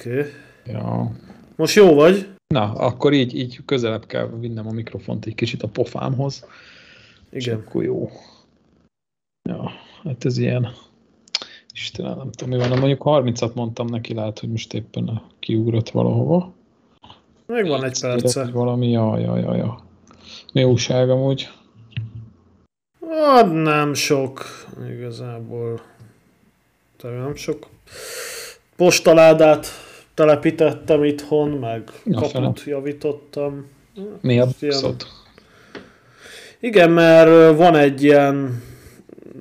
Oké. Okay. Ja. Most jó vagy? Na, akkor így, így közelebb kell vinnem a mikrofont egy kicsit a pofámhoz. Igen. És akkor jó. Ja, hát ez ilyen... Istenem, nem tudom, mi van. Mondjuk 30-at mondtam neki, lehet, hogy most éppen kiugrott valahova. Még van egy perce. Valami, ja, ja, ja, ja. Mi újság amúgy? Hát nem sok, igazából. De nem sok. Postaládát telepítettem itthon, meg Na, kaput fele. javítottam. Mi a Ilyen-? Igen, mert van egy ilyen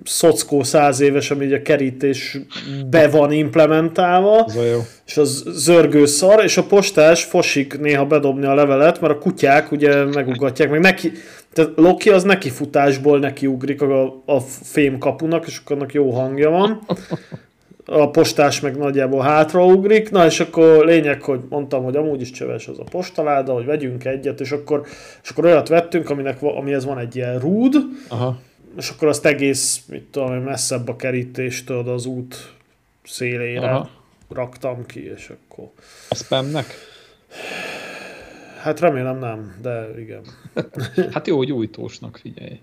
szockó száz éves, ami a kerítés be van implementálva, jó. és az zörgő szar, és a postás fosik néha bedobni a levelet, mert a kutyák ugye megugatják, meg neki, tehát Loki az neki futásból neki ugrik a, a fém kapunak, és akkor annak jó hangja van. A postás meg nagyjából hátraugrik, na és akkor lényeg, hogy mondtam, hogy amúgy is csöves az a postaláda, hogy vegyünk egyet, és akkor, és akkor olyat vettünk, aminek, amihez van egy ilyen rúd, Aha. és akkor azt egész, mit tudom, messzebb a kerítéstől az út szélére Aha. raktam ki, és akkor... A spamnek? Hát remélem nem, de igen. Hát jó, hogy újtósnak figyelj.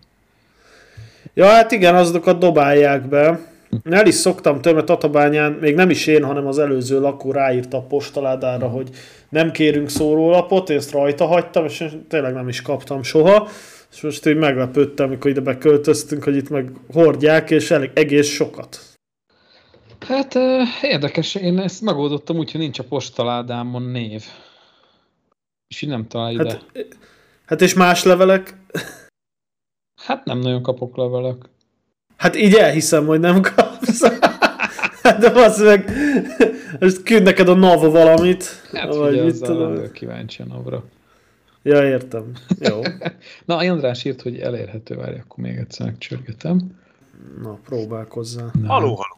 Ja, hát igen, azokat dobálják be. El is szoktam tőle, mert Tatabányán, még nem is én, hanem az előző lakó ráírta a postaládára, hogy nem kérünk szórólapot, én ezt rajta hagytam, és én tényleg nem is kaptam soha. És most így meglepődtem, amikor ide beköltöztünk, hogy itt meg hordják, és elég, egész sokat. Hát érdekes, én ezt megoldottam úgy, hogy nincs a postaládámon név. És így nem talál ide. Hát, Hát, hát és más levelek? hát nem nagyon kapok levelek. Hát így elhiszem, hogy nem kapsz. Hát de az meg, most küld neked a NAV valamit. Hát vagy ugye mit tudom. kíváncsi a napra. Ja, értem. Jó. Na, András írt, hogy elérhető, várj, akkor még egyszer megcsörgetem. Na, próbálkozzál. Haló, haló.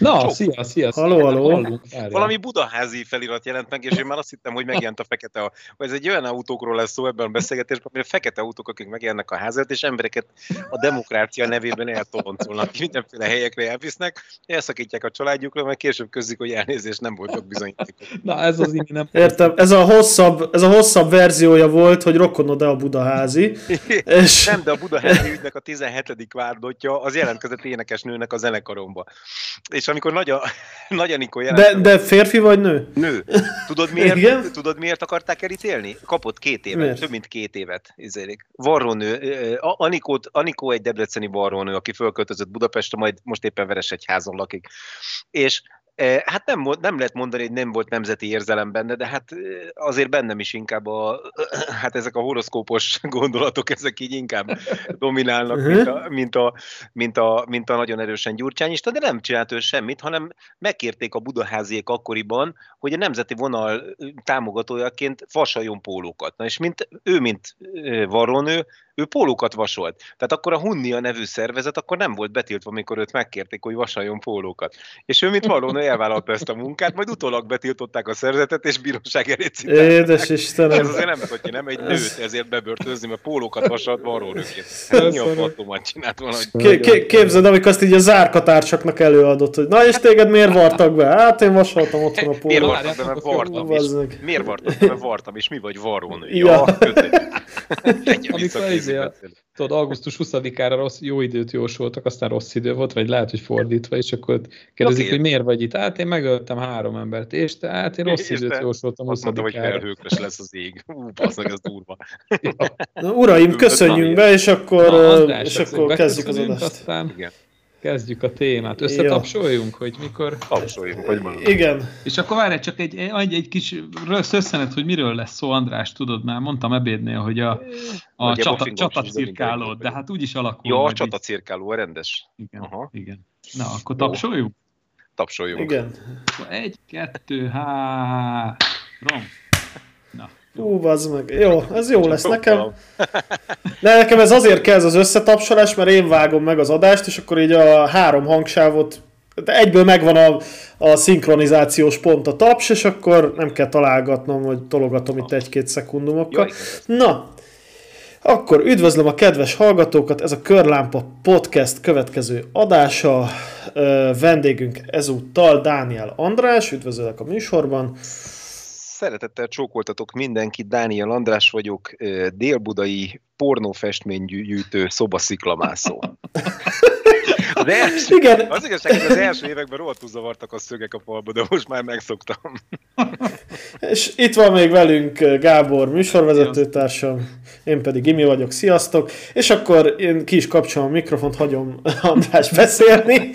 Na, Sok. szia, szia, szia. Halló, halló. Valami budaházi felirat jelent meg, és én már azt hittem, hogy megjelent a fekete, ez egy olyan autókról lesz szó ebben a beszélgetésben, amire fekete autók, akik megjelennek a házat, és embereket a demokrácia nevében eltoloncolnak, mindenféle helyekre elvisznek, elszakítják a családjukról, meg később közzik, hogy elnézést nem voltak bizonyítékok. Na, ez az imi nem... Értem, ez a hosszabb, ez a hosszabb verziója volt, hogy rokonod-e a budaházi, és Nem, de a budaházi ügynek a 17. várdotja az jelentkezett énekesnőnek a zenekaromba. És amikor Nagy, a, Nagy Anikó de, jelentkezett, de férfi vagy nő? Nő. Tudod miért, Igen? tudod miért akarták elítélni? Kapott két évet, Miért? több mint két évet. Izélik. Varrónő. Anikót, Anikó egy debreceni varrónő, aki fölköltözött Budapestre, majd most éppen Veresegyházon lakik. És Hát nem, nem lehet mondani, hogy nem volt nemzeti érzelem benne, de hát azért bennem is inkább a, hát ezek a horoszkópos gondolatok, ezek így inkább dominálnak, mint a, mint a, mint a, mint a nagyon erősen gyurcsányista, de nem csinált ő semmit, hanem megkérték a budaháziék akkoriban, hogy a nemzeti vonal támogatójaként vasaljon pólókat. Na és mint, ő, mint varrónő, ő pólókat vasolt. Tehát akkor a Hunnia nevű szervezet akkor nem volt betiltva, amikor őt megkérték, hogy vasaljon pólókat. És ő, mint varrónő, elvállalta ezt a munkát, majd utólag betiltották a szervezetet, és bíróság elé citálták. Édes Ez Istenem. azért nem tudja, nem egy nőt ezért bebörtözni, mert pólókat vasalt varrónőként. Hát mi a fatomat csinált valahogy? Ké- ké- képzeld, amikor azt így a zárkatársaknak előadott, hogy na és téged miért vartak be? Hát én vasoltam otthon a Miért pólót. vartam be, mert vartam is. Miért vartam be, mert vartam, és mi vagy varrónő? Ja. Ja, Amikor. Tudod, augusztus 20-ára rossz, jó időt jósoltak, aztán rossz idő volt, vagy lehet, hogy fordítva, és akkor kérdezik, Ja, hogy miért vagy itt. Hát én megöltem három embert, és te, hát én rossz És időt te jósoltam Azt mondta, hogy 20-ára. felhőkres lesz az ég. Ú, basszag, ez durva. Na, uraim, köszönjünk be, és akkor, Na, András, és akkor kezdjük az adást. Aztán Igen. Kezdjük a témát. Összetapsoljunk, hogy mikor... Tapsoljunk, hogy mondom. Igen. És akkor várj, csak egy, egy, egy kis rössz összenet, hogy miről lesz szó, András, tudod már, mondtam ebédnél, hogy a, a csata, fingom csata sincs, de hát úgy is alakul. Ja, a majd csata így. cirkáló, a rendes. Igen, Aha. igen. Na, akkor tapsoljunk? Tapsoljunk. Igen. Akkor Egy, kettő, három. Na, Ú, bazd meg. Jó, ez jó lesz nekem. De nekem ez azért kell ez az összetapsolás, mert én vágom meg az adást, és akkor így a három hangsávot de egyből megvan a, a szinkronizációs pont a taps, és akkor nem kell találgatnom, hogy tologatom itt egy-két szekundumokkal. Na, Akkor üdvözlöm a kedves hallgatókat, ez a Körlámpa Podcast következő adása. Vendégünk ezúttal Dániel András, üdvözöllek a műsorban. Szeretettel csókoltatok mindenkit, Dániel András vagyok, délbudai pornófestménygyűjtő szobasziklamászó. Az első, Igen. Az igazság, hogy az első években rohadtul zavartak a szögek a falba, de most már megszoktam. És itt van még velünk Gábor műsorvezetőtársam, én pedig Imi vagyok, sziasztok, és akkor én ki is kapcsolom a mikrofont, hagyom András beszélni,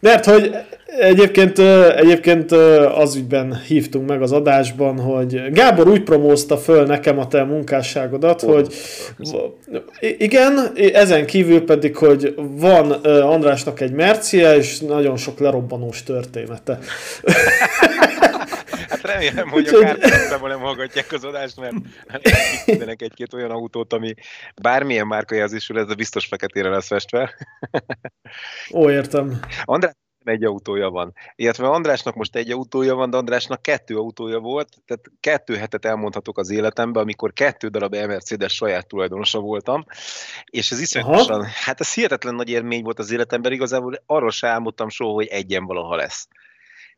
mert hogy Egyébként, egyébként az ügyben hívtunk meg az adásban, hogy Gábor úgy promózta föl nekem a te munkásságodat, oh, hogy igen, ezen kívül pedig, hogy van Andrásnak egy mercie, és nagyon sok lerobbanós története. Hát remélem, hogy a kártyámból nem hallgatják az adást, mert mindenek egy-két olyan autót, ami bármilyen márkajelzésű lesz, de biztos feketére lesz festve. Ó, értem. András, egy autója van. Illetve Andrásnak most egy autója van, de Andrásnak kettő autója volt, tehát kettő hetet elmondhatok az életemben, amikor kettő darab Mercedes saját tulajdonosa voltam, és ez iszonyatosan, hát ez hihetetlen nagy élmény volt az életemben, igazából arról se álmodtam soha, hogy egyen valaha lesz.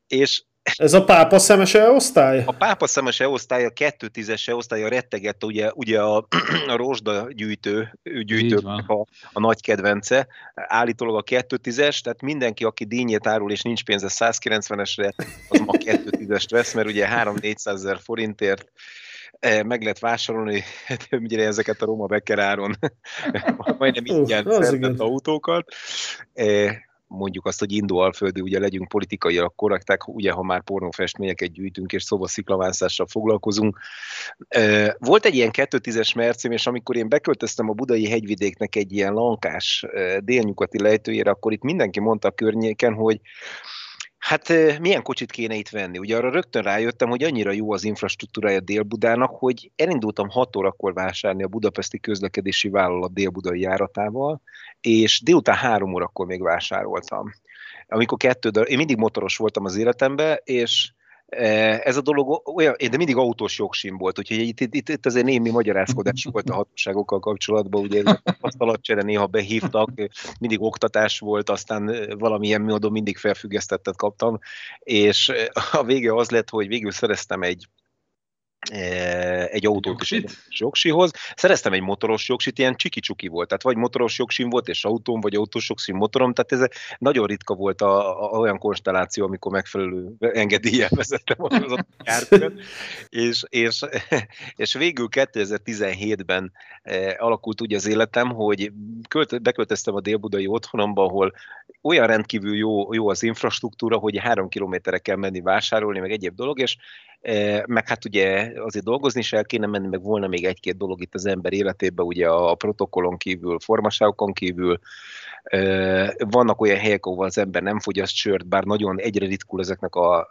És ez a pápa szemes osztály? A pápa szemes osztály, a 210-es osztály a rettegett, ugye, ugye a, a rozsda gyűjtő, gyűjtő a, a nagy kedvence, állítólag a 210-es, tehát mindenki, aki dínyét árul és nincs pénze 190-esre, az ma 210-est vesz, mert ugye 3-400 ezer forintért e, meg lehet vásárolni hát, ugye ezeket a Roma Becker áron, majdnem ingyen uh, autókat. Mondjuk azt, hogy indóalföldi, ugye legyünk politikaiak korrektek, ugye ha már pornófestményeket gyűjtünk és szobasziklavászással foglalkozunk. Volt egy ilyen 210-es mercém, és amikor én beköltöztem a budai hegyvidéknek egy ilyen lankás délnyugati lejtőjére, akkor itt mindenki mondta a környéken, hogy Hát milyen kocsit kéne itt venni? Ugye arra rögtön rájöttem, hogy annyira jó az infrastruktúrája Dél-Budának, hogy elindultam 6 órakor vásárolni a budapesti közlekedési vállalat dél-budai járatával, és délután 3 órakor még vásároltam. Amikor kettő, én mindig motoros voltam az életemben, és ez a dolog olyan, de mindig autós jogsim volt, úgyhogy itt, itt, itt, azért némi magyarázkodás volt a hatóságokkal kapcsolatban, ugye asztalatcsere néha behívtak, mindig oktatás volt, aztán valamilyen módon mindig felfüggesztettet kaptam, és a vége az lett, hogy végül szereztem egy egy autót is jogsihoz. Szereztem egy motoros jogsit, ilyen csiki-csuki volt, tehát vagy motoros jogsim volt, és autóm, vagy autós jogsim motorom, tehát ez nagyon ritka volt a, a, olyan konstelláció, amikor megfelelő engedéllyel vezettem az a járkövet, és, és, és végül 2017-ben alakult úgy az életem, hogy költ, beköltöztem a délbudai otthonomba, ahol olyan rendkívül jó, jó az infrastruktúra, hogy három kilométerre kell menni vásárolni, meg egyéb dolog, és meg hát ugye azért dolgozni is el kéne menni, meg volna még egy-két dolog itt az ember életében, ugye a protokollon kívül, formaságokon kívül, vannak olyan helyek, ahol az ember nem fogyaszt sört, bár nagyon egyre ritkul ezeknek a, a,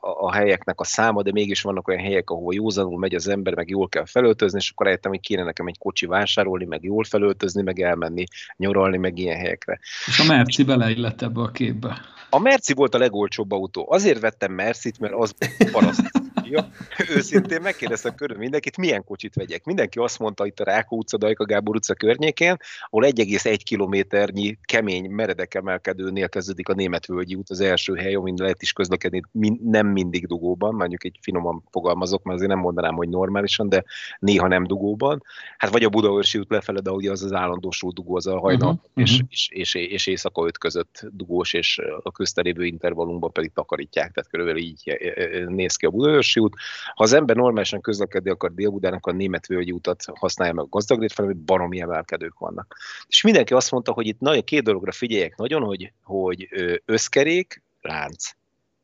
a helyeknek a száma, de mégis vannak olyan helyek, ahol józanul megy az ember, meg jól kell felöltözni, és akkor rájöttem, hogy kéne nekem egy kocsi vásárolni, meg jól felöltözni, meg elmenni nyaralni, meg ilyen helyekre. És a Merci beleillett ebbe a képbe. A Merci volt a legolcsóbb autó. Azért vettem Mercit, mert az paraszt ja, őszintén megkérdeztem körül mindenkit, milyen kocsit vegyek. Mindenki azt mondta itt a Rákó utca, Dajka Gábor utca környékén, ahol 1,1 kilométernyi kemény, meredek emelkedőnél kezdődik a Németvölgyi út, az első hely, amin lehet is közlekedni, min, nem mindig dugóban, mondjuk egy finoman fogalmazok, mert azért nem mondanám, hogy normálisan, de néha nem dugóban. Hát vagy a Budaörsi út lefele, de ugye az az állandósú dugó, az a hajnal uh-huh, és, uh-huh. és, és, és, éjszaka öt között dugós, és a köztelévő intervallumban pedig takarítják, tehát körülbelül így eh, eh, néz ki a Budaörsi út. Ha az ember normálisan közlekedni akar Dél-Budán, akkor a német völgyi utat használja meg a gazdagrét fel, hogy baromi emelkedők vannak. És mindenki azt mondta, hogy itt nagyon két dologra figyeljek nagyon, hogy, hogy összkerék, lánc.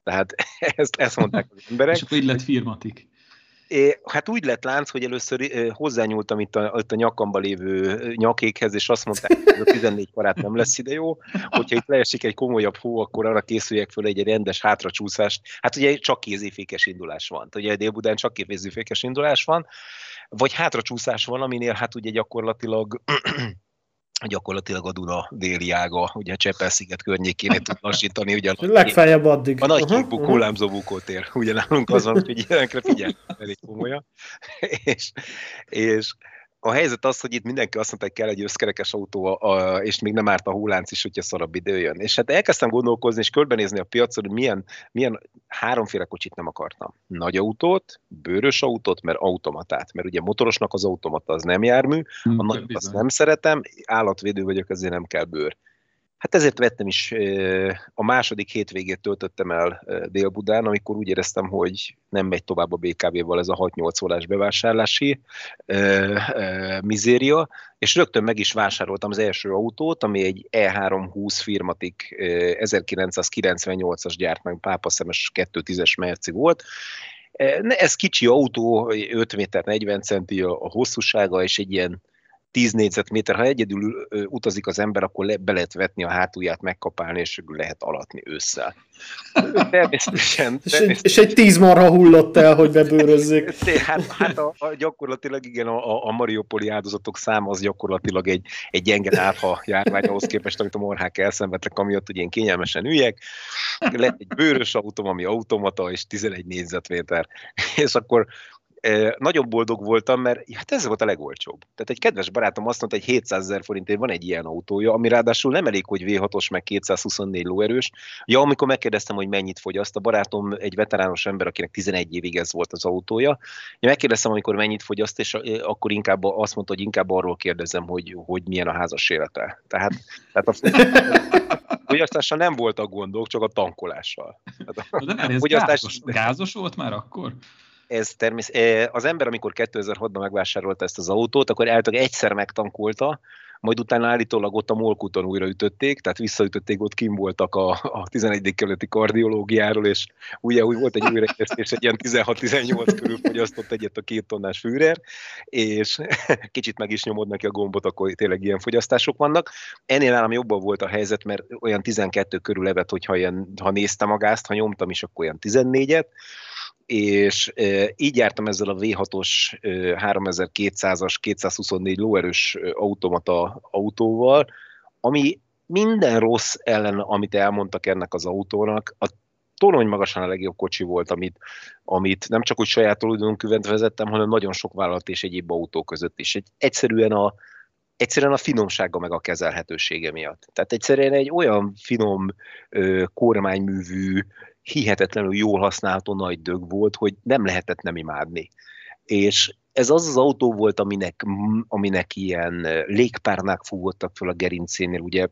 Tehát ezt, ezt mondták az emberek. És akkor így lett firmatik. Hát úgy lett lánc, hogy először hozzányúltam itt a, itt a nyakamba lévő nyakékhez, és azt mondták, hogy a 14 karát nem lesz ide jó, hogyha itt leesik egy komolyabb hó, akkor arra készüljek föl egy rendes hátracsúszást. Hát ugye csak kézifékes indulás van. Ugye Dél-Budán csak kézifékes indulás van, vagy hátracsúszás van, aminél hát ugye gyakorlatilag gyakorlatilag a Duna déli ága, ugye Csepel-sziget környékén tud lassítani. Ugye a Legfeljebb addig. A nagy uh-huh, uh-huh. hullámzó bukótér. Ugye nálunk az van, hogy ilyenkre figyelj elég komolyan. és, és a helyzet az, hogy itt mindenki azt mondta, hogy kell egy összkerekes autó, a, és még nem árt a hullánc is, hogyha szarabb idő jön. És hát elkezdtem gondolkozni, és körbenézni a piacon, hogy milyen, milyen háromféle kocsit nem akartam. Nagy autót, bőrös autót, mert automatát. Mert ugye motorosnak az automata az nem jármű, a nagy azt nem szeretem, állatvédő vagyok, ezért nem kell bőr. Hát ezért vettem is, a második hétvégét töltöttem el Dél-Budán, amikor úgy éreztem, hogy nem megy tovább a BKV-val ez a 6-8 órás bevásárlási mizéria, és rögtön meg is vásároltam az első autót, ami egy E320 firmatik 1998-as gyártmány pápaszemes 210-es merci volt, ez kicsi autó, 5 méter 40 centi a hosszúsága, és egy ilyen 10 négyzetméter, ha egyedül utazik az ember, akkor le, be lehet vetni a hátulját, megkapálni, és lehet alatni ősszel. Természetesen. és, egy, és egy tíz marha hullott el, hogy bebőrözzék. Hát, hát a, a, gyakorlatilag igen, a, a Mariupoli áldozatok száma az gyakorlatilag egy, egy gyenge átha járvány ahhoz képest, amit a morhák elszenvedtek, amiatt ugye én kényelmesen üljek. Lett egy bőrös autóm, ami automata, és 11 négyzetméter. És akkor nagyon boldog voltam, mert hát ez volt a legolcsóbb. Tehát egy kedves barátom azt mondta, hogy 700 ezer forintért van egy ilyen autója, ami ráadásul nem elég, hogy V6-os, meg 224 lóerős. Ja, amikor megkérdeztem, hogy mennyit fogyaszt, a barátom egy veterános ember, akinek 11 évig ez volt az autója. Én megkérdeztem, amikor mennyit fogyaszt, és akkor inkább azt mondta, hogy inkább arról kérdezem, hogy, hogy milyen a házas élete. Tehát, tehát a fogyasztással nem voltak gondok, csak a tankolással. Tehát a, De ez fogyasztás... gázos, gázos volt már akkor? Ez természetesen, az ember, amikor 2006-ban megvásárolta ezt az autót, akkor eltök egyszer megtankolta, majd utána állítólag ott a Molkuton újra ütötték, tehát visszaütötték, ott kim voltak a, a 11. kerületi kardiológiáról, és ugye úgy volt egy újraegyeztés, egy ilyen 16-18 körül fogyasztott egyet a két tonnás fűrer, és kicsit meg is nyomod neki a gombot, akkor tényleg ilyen fogyasztások vannak. Ennél nálam jobban volt a helyzet, mert olyan 12 körül levet, hogyha ilyen, ha néztem a ha nyomtam is, akkor olyan 14-et, és így jártam ezzel a V6-os e, 3200-as 224 lóerős automata autóval, ami minden rossz ellen, amit elmondtak ennek az autónak, a torony magasan a legjobb kocsi volt, amit, amit nem csak úgy saját tulajdonkövet vezettem, hanem nagyon sok vállalat és egyéb autó között is. Egy, egyszerűen a, egyszerűen a finomsága meg a kezelhetősége miatt. Tehát egyszerűen egy olyan finom ö, kormányművű, hihetetlenül jól használható nagy dög volt, hogy nem lehetett nem imádni. És ez az az autó volt, aminek, aminek ilyen légpárnák fúgottak fel a gerincénél, ugye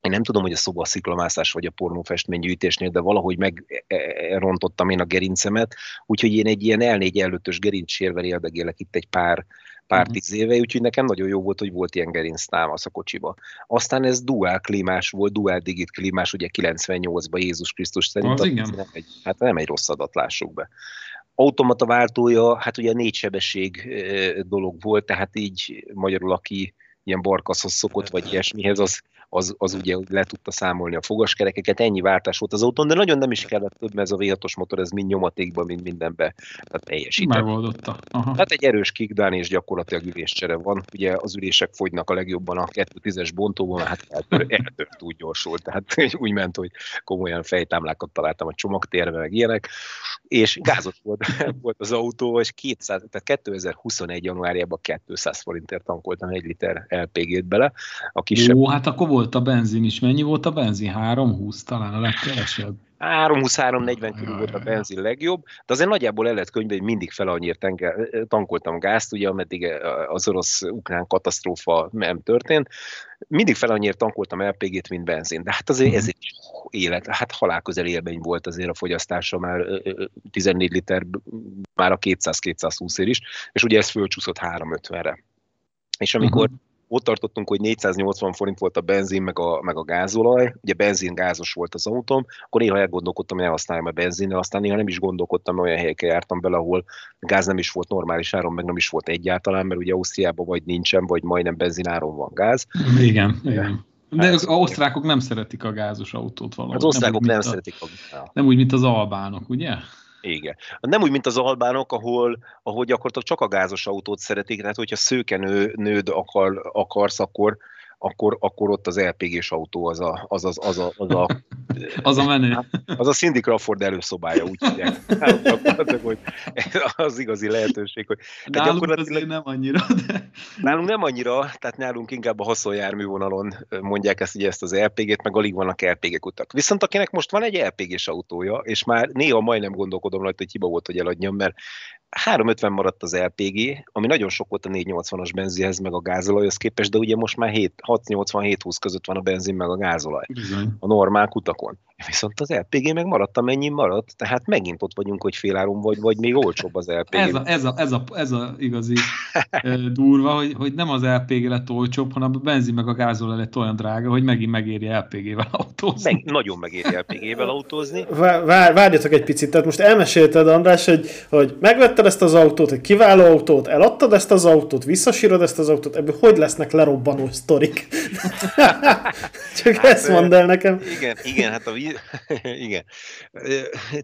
én nem tudom, hogy a szobasziklamászás vagy a pornófestménygyűjtésnél, de valahogy megrontottam én a gerincemet, úgyhogy én egy ilyen L4 előtös gerincsérvel érdegélek itt egy pár, pár uh-huh. tíz éve, úgyhogy nekem nagyon jó volt, hogy volt ilyen gerinc támasz a kocsiba. Aztán ez dual klímás volt, dual digit klímás, ugye 98-ban Jézus Krisztus szerint. Az igen. Nem egy, hát nem egy rossz adat, lássuk be automata váltója, hát ugye négy sebesség dolog volt, tehát így magyarul, aki ilyen barkaszhoz szokott, vagy ilyesmihez, az az, az ugye le tudta számolni a fogaskerekeket, ennyi váltás volt az autón, de nagyon nem is kellett több, mert ez a V6-os motor, ez mind nyomatékban, mind mindenbe tehát teljesített. Megoldotta. Aha. Hát egy erős kickdown és gyakorlatilag üléscsere van. Ugye az ülések fogynak a legjobban a 2.10-es bontóban, hát eltört, eltört úgy gyorsul, tehát úgy ment, hogy komolyan fejtámlákat találtam a csomagtérbe, meg ilyenek, és gázos volt, volt az autó, és 200, tehát 2021. januárjában 200 forintért tankoltam egy liter LPG-t bele. A kisebb... Ó, hát akkor volt a benzin is. Mennyi volt a benzin? 320 talán a legkevesebb. 3-20-3-40 körül volt a benzin legjobb, de azért nagyjából el lehet könyvbe, hogy mindig fel annyira tankoltam gázt, ugye ameddig az orosz-ukrán katasztrófa nem történt, mindig fel annyira tankoltam LPG-t, mint benzin, de hát azért mhm. ez egy élet, hát halálközel élmény volt azért a fogyasztása, már 14 liter, már a 200-220 ér is, és ugye ez fölcsúszott 350-re. És amikor uh-huh ott tartottunk, hogy 480 forint volt a benzin, meg a, meg a gázolaj, ugye benzin gázos volt az autóm, akkor néha elgondolkodtam, hogy elhasználjam a benzinnel, aztán néha nem is gondolkodtam, olyan helyekre jártam bele, ahol gáz nem is volt normális áron, meg nem is volt egyáltalán, mert ugye Ausztriában vagy nincsen, vagy majdnem benzináron van gáz. Igen, igen. De az osztrákok nem szeretik a gázos autót valahogy. Az osztrákok nem, nem a, szeretik a... Nem úgy, mint az albánok, ugye? Igen. Nem úgy, mint az albánok, ahol, ahol gyakorlatilag csak a gázos autót szeretik, tehát hogyha szőkenő nőd akar, akarsz, akkor, akkor, akkor ott az LPG-s autó az a, az, az, az, a, az a az a menő. Az a Cindy Crawford előszobája, úgy hívják. hogy az igazi lehetőség. Hogy, nálunk gyakorlatilag, nem annyira. De... Nálunk nem annyira, tehát nálunk inkább a haszonjármű vonalon mondják ezt, ugye ezt az LPG-t, meg alig vannak LPG utak. Viszont akinek most van egy LPG-s autója, és már néha majdnem gondolkodom rajta, hogy hiba volt, hogy eladjam, mert 350 maradt az LPG, ami nagyon sok volt a 480-as benzinhez, meg a gázolajhoz képest, de ugye most már 680-720 között van a benzin, meg a gázolaj. Bizony. A normál kutakon. Viszont az LPG meg maradt, amennyi maradt, tehát megint ott vagyunk, hogy féláron vagy, vagy még olcsóbb az LPG. Ez a, ez a, ez a, ez a igazi durva, hogy, hogy nem az LPG lett olcsóbb, hanem a benzin meg a gázolaj lett olyan drága, hogy megint megéri LPG-vel autózni. Meg, nagyon megéri LPG-vel autózni. Vár, várjatok egy picit, tehát most elmesélted András, hogy, hogy megvetted ezt az autót, egy kiváló autót, eladtad ezt az autót, visszasírod ezt az autót, ebből hogy lesznek lerobbanó sztorik? Csak hát, ezt mondd el nekem. Igen, igen, hát a Igen.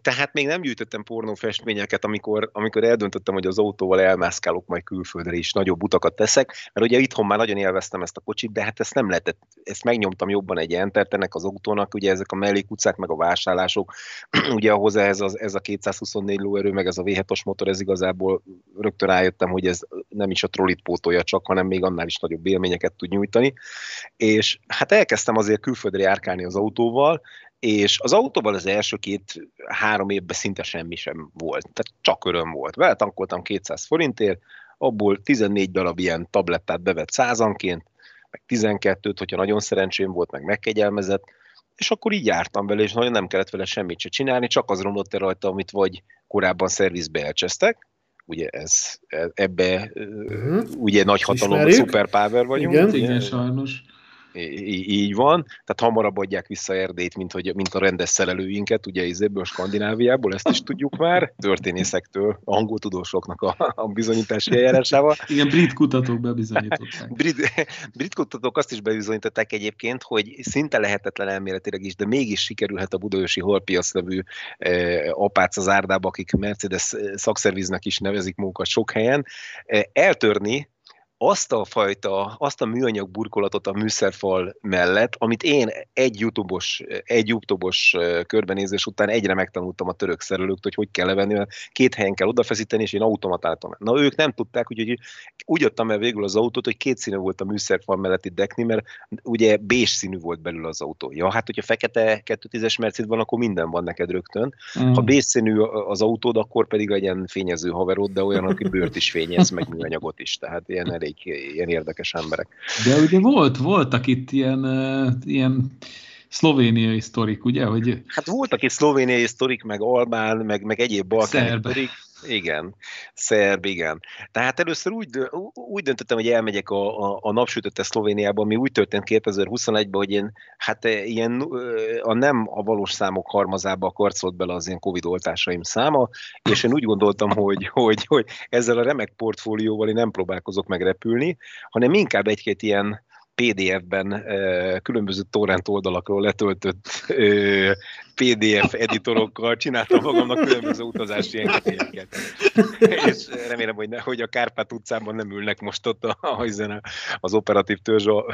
Tehát még nem gyűjtöttem pornófestményeket, amikor, amikor eldöntöttem, hogy az autóval elmászkálok majd külföldre is, nagyobb utakat teszek, mert ugye itthon már nagyon élveztem ezt a kocsit, de hát ezt nem lehetett, ezt megnyomtam jobban egy entert ennek az autónak, ugye ezek a mellékutcák, meg a vásárlások, ugye ahhoz ez, az, ez a 224 lóerő, meg ez a V7-os motor, ez igazából rögtön rájöttem, hogy ez nem is a trollit pótolja csak, hanem még annál is nagyobb élményeket tud nyújtani. És hát elkezdtem azért külföldre járkálni az autóval, és az autóval az első két-három évben szinte semmi sem volt, tehát csak öröm volt. Beletankoltam 200 forintért, abból 14 darab ilyen tablettát bevett százanként, meg 12-t, hogyha nagyon szerencsém volt, meg megkegyelmezett, és akkor így jártam vele, és nagyon nem kellett vele semmit se csinálni, csak az romlott el rajta, amit vagy korábban szervizbe elcsesztek, ugye ez, ebbe uh-huh. ugye nagy hatalom, szuperpower vagyunk. Igen, igen. sajnos így van, tehát hamarabb adják vissza Erdélyt, mint, hogy, mint a rendes szerelőinket, ugye izéből, Skandináviából, ezt is tudjuk már, történészektől, angol tudósoknak a, a bizonyítási eljárásával. Igen, brit kutatók bebizonyították. Brit, brit kutatók azt is bebizonyították egyébként, hogy szinte lehetetlen elméletileg is, de mégis sikerülhet a Budaörsi Holpiasz nevű e, apác az árdába, akik Mercedes szakszerviznek is nevezik magukat sok helyen, e, eltörni azt a fajta, azt a műanyag burkolatot a műszerfal mellett, amit én egy YouTube-os, egy YouTube-os körbenézés után egyre megtanultam a török szerelőktől, hogy hogy kell levenni, mert két helyen kell odafeszíteni, és én automatáltam. Na ők nem tudták, úgyhogy úgy jöttem el végül az autót, hogy két színű volt a műszerfal melletti dekni, mert ugye bés színű volt belül az autó. Ja, hát hogyha fekete 210-es mercid van, akkor minden van neked rögtön. Mm. Ha bés színű az autód, akkor pedig legyen fényező haverod, de olyan, aki bőrt is fényez, meg műanyagot is. Tehát ilyen elég elég ilyen érdekes emberek. De ugye volt, voltak itt ilyen, ilyen szlovéniai sztorik, ugye? Hogy... Hát voltak itt szlovéniai sztorik, meg albán, meg, meg egyéb balkáni sztorik. Igen, szerb, igen. Tehát először úgy, úgy döntöttem, hogy elmegyek a, a, a napsütötte Szlovéniába, ami úgy történt 2021-ben, hogy én hát ilyen a nem a valós számok harmazába karcolt bele az ilyen Covid oltásaim száma, és én úgy gondoltam, hogy, hogy, hogy ezzel a remek portfólióval én nem próbálkozok megrepülni, hanem inkább egy-két ilyen PDF-ben különböző torrent oldalakról letöltött PDF editorokkal csináltam magamnak különböző utazási engedélyeket. és remélem, hogy, ne, hogy a Kárpát utcában nem ülnek most ott a, a, az operatív törzs a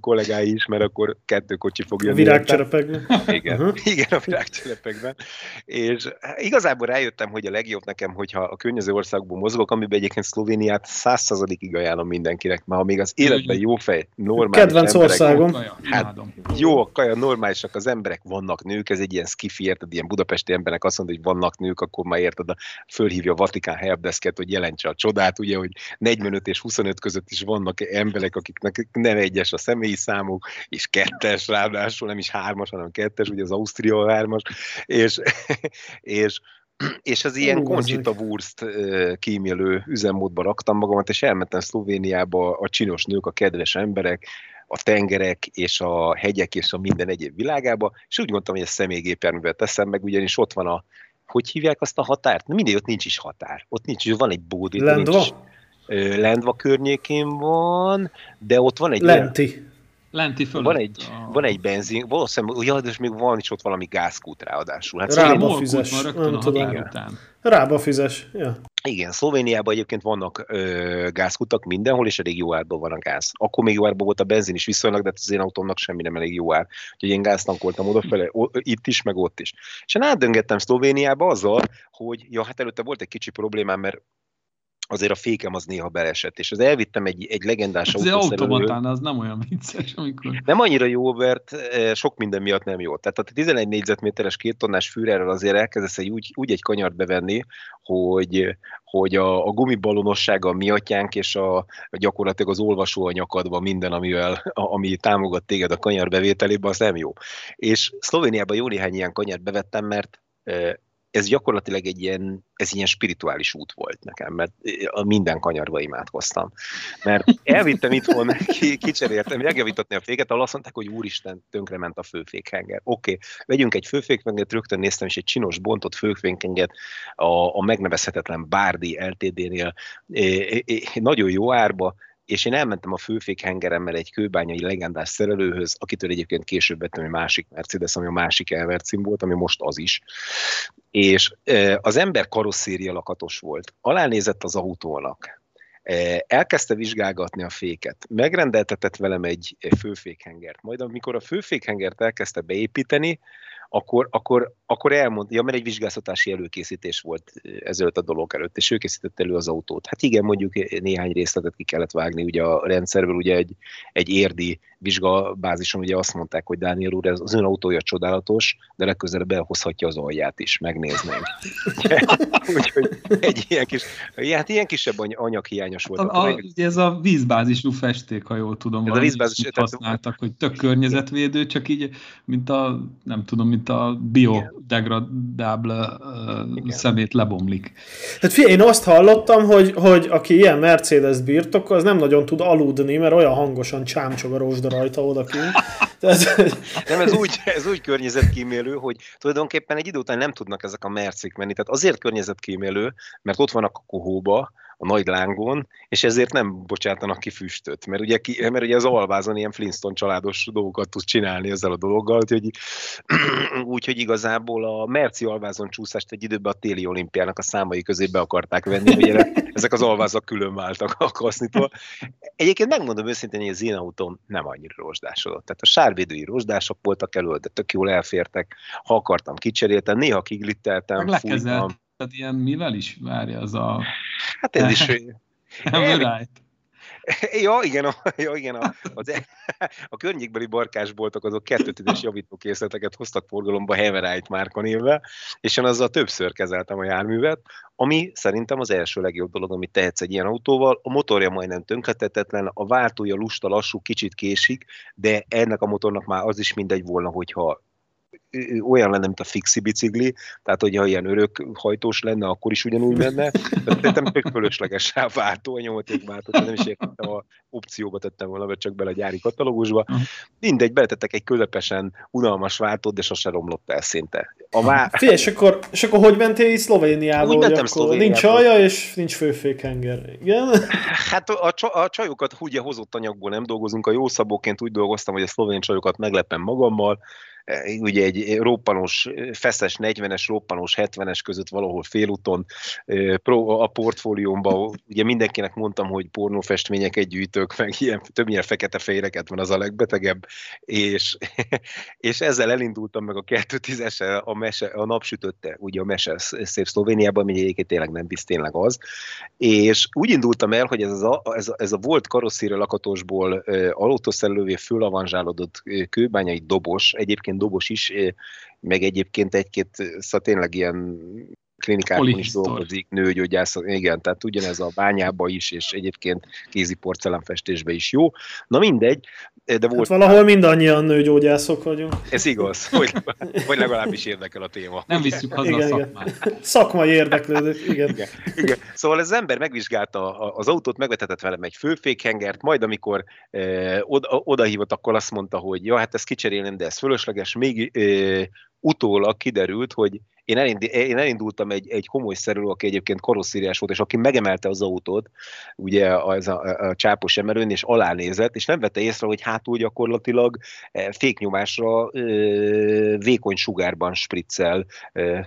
kollégái is, mert akkor kettő kocsi fog jönni. Virágcserepekben. Igen, uh-huh. igen, a virágcserepekben. És igazából rájöttem, hogy a legjobb nekem, hogyha a környező országból mozgok, amiben egyébként Szlovéniát százszázalékig ajánlom mindenkinek, mert ha még az életben jó fej, normális Kedvenc emberek, országom. Hát, jó a kaja, normálisak az emberek, vannak nők, ez egy ilyen skifi, érted, ilyen budapesti embernek azt mondja, hogy vannak nők, akkor már érted, a, fölhívja a Vatikán helpdesket, hogy jelentse a csodát, ugye, hogy 45 és 25 között is vannak emberek, akiknek nem egyes a személyi számuk, és kettes ráadásul, nem is hármas, hanem kettes, ugye az Ausztria hármas, és, és és az ilyen Conchita Wurst kímélő üzemmódba raktam magamat, és elmentem Szlovéniába a csinos nők, a kedves emberek, a tengerek és a hegyek és a minden egyéb világába, és úgy gondoltam, hogy ezt személygépjárművel teszem meg, ugyanis ott van a, hogy hívják azt a határt? Na mindegy, ott nincs is határ. Ott nincs, van egy bódi. Lendva? Nincs, Lendva környékén van, de ott van egy... Lenti. Ilyen, Lenti fölött. Van egy, a... van egy benzin, valószínűleg, ugye, és még van is ott valami gázkút ráadásul. Hát Rába fizes, van rögtön nem tudom. Után. Rába fizes, ja. Igen, Szlovéniában egyébként vannak ö, gázkutak mindenhol, és elég jó árban van a gáz. Akkor még jó árban volt a benzin is viszonylag, de hát az én autómnak semmi nem elég jó ár. Úgyhogy én gáztankoltam odafele, itt is, meg ott is. És én átdöngettem Szlovéniába azzal, hogy ja, hát előtte volt egy kicsi problémám, mert azért a fékem az néha belesett, és az elvittem egy, egy legendás Az automatán az nem olyan vicces, amikor... Nem annyira jó, mert eh, sok minden miatt nem jó. Tehát a 11 négyzetméteres két tonnás fűrerrel azért elkezdesz egy úgy, úgy egy kanyart bevenni, hogy, hogy a, a gumibalonossága a miatyánk, és a, gyakorlatilag az olvasó a nyakadban minden, amivel, a, ami támogat téged a kanyar bevételében, az nem jó. És Szlovéniában jó néhány ilyen kanyart bevettem, mert eh, ez gyakorlatilag egy ilyen, ez ilyen spirituális út volt nekem, mert minden kanyarba imádkoztam. Mert elvittem itthon, kicseréltem, megjavítatni a féket, ahol azt mondták, hogy úristen, tönkrement a főfékhenger. Oké, okay, vegyünk egy főfékhengert, rögtön néztem is egy csinos, bontott főfékhengert a, a megnevezhetetlen Bárdi LTD-nél, nagyon jó árba, és én elmentem a főfékhengeremmel egy kőbányai legendás szerelőhöz, akitől egyébként később vettem egy másik Mercedes, ami a másik Elvercin volt, ami most az is. És az ember karosszéria lakatos volt. Alánézett az autónak, elkezdte vizsgálgatni a féket, megrendeltetett velem egy főfékhengert, majd amikor a főfékhengert elkezdte beépíteni, akkor, akkor, akkor elmondja, ja, mert egy vizsgáztatási előkészítés volt ezelőtt a dolog előtt, és ő készítette elő az autót. Hát igen, mondjuk néhány részletet ki kellett vágni ugye a rendszerből, ugye egy, egy érdi vizsgabázison ugye azt mondták, hogy Dániel úr, ez az ön autója csodálatos, de legközelebb elhozhatja az alját is, megnéznénk. Úgyhogy egy ilyen kis, hát ilyen kisebb anyaghiányos volt. A, a, ugye ez a vízbázisú festék, ha jól tudom, ez a vízbázis, használtak, hogy tök környezetvédő, csak így, mint a, nem tudom, mint a biodegradáble szemét lebomlik. Hát figyelj, én azt hallottam, hogy, hogy aki ilyen Mercedes birtok, az nem nagyon tud aludni, mert olyan hangosan csámcsog a rózsda rajta odakint. Tehát... Nem, ez úgy, ez úgy környezetkímélő, hogy tulajdonképpen egy idő után nem tudnak ezek a mercik menni. Tehát azért környezetkímélő, mert ott vannak a kohóba, a nagy lángon, és ezért nem bocsátanak ki füstöt, mert ugye, ki, mert ugye az alvázon ilyen Flintstone családos dolgokat tud csinálni ezzel a dologgal, úgyhogy, úgyhogy igazából a Merci alvázon csúszást egy időben a téli olimpiának a számai közé be akarták venni, hogy ezek az alvázak külön váltak a kasznitól. Egyébként megmondom őszintén, hogy az én autóm nem annyira rozsdásodott. Tehát a sárvédői rozsdások voltak elő, de tök jól elfértek. Ha akartam, kicseréltem, néha kiglitteltem, fújtam. Tehát ilyen mivel is várja az a... Hát ez is... Emerite. Ja, igen, a, ja, igen a, az, e- a környékbeli barkásboltok azok kettőtüdes javítókészleteket hoztak forgalomba Heverite márka névvel, és én azzal többször kezeltem a járművet, ami szerintem az első legjobb dolog, amit tehetsz egy ilyen autóval. A motorja majdnem tönkretetetlen, a váltója lusta, lassú, kicsit késik, de ennek a motornak már az is mindegy volna, hogyha olyan lenne, mint a fixi bicikli, tehát hogyha ilyen örök hajtós lenne, akkor is ugyanúgy menne. Tettem tök fölösleges váltó, a nyomatékváltót, nem is értettem a opcióba tettem volna, vagy csak bele a gyári katalógusba. Mindegy, beletettek egy közepesen unalmas váltót, de sose romlott el szinte. A vá... Figyelj, és akkor, és akkor hogy mentél így Szlovéniába? Úgy mentem Szlovéniába. Nincs alja, és nincs főfékhenger. Igen? Hát a, a csajokat ugye hozott anyagból nem dolgozunk, a jószabóként úgy dolgoztam, hogy a szlovén csajokat meglepem magammal, ugye egy roppanós, feszes 40-es, roppanós 70-es között valahol félúton a portfóliómban, ugye mindenkinek mondtam, hogy pornófestményeket gyűjtök, meg ilyen, többnyire fekete fejreket van az a legbetegebb, és, és ezzel elindultam meg a 210 a, mese, a napsütötte, ugye a mese szép Szlovéniában, ami egyébként tényleg nem bizt, tényleg az, és úgy indultam el, hogy ez a, ez a, ez a volt karosszíra lakatosból autószerelővé fölavanzsálódott kőbányai dobos, egyébként dobos is, meg egyébként egy-két, szóval tényleg ilyen klinikákon is dolgozik, nőgyógyász, igen, tehát ugyanez a bányába is, és egyébként kézi porcelánfestésbe is jó. Na mindegy, de volt... Hát valahol mindannyian nőgyógyászok vagyunk. Ez igaz, vagy, vagy legalábbis érdekel a téma. Nem visszük haza igen, a szakmát. Igen. Szakmai érdeklődők, igen. igen. igen. Szóval ez az ember megvizsgálta az autót, megvetetett velem egy főfékhengert, majd amikor eh, oda, odahívott, akkor azt mondta, hogy ja, hát ezt kicserélném, de ez fölösleges. Még eh, utólag kiderült, hogy én, elind, én elindultam egy, egy komoly szerelő, aki egyébként karosszíriás volt, és aki megemelte az autót, ugye az a, a, a csápos emelőn, és alánézett, és nem vette észre, hogy hátul gyakorlatilag féknyomásra vékony sugárban spriccel,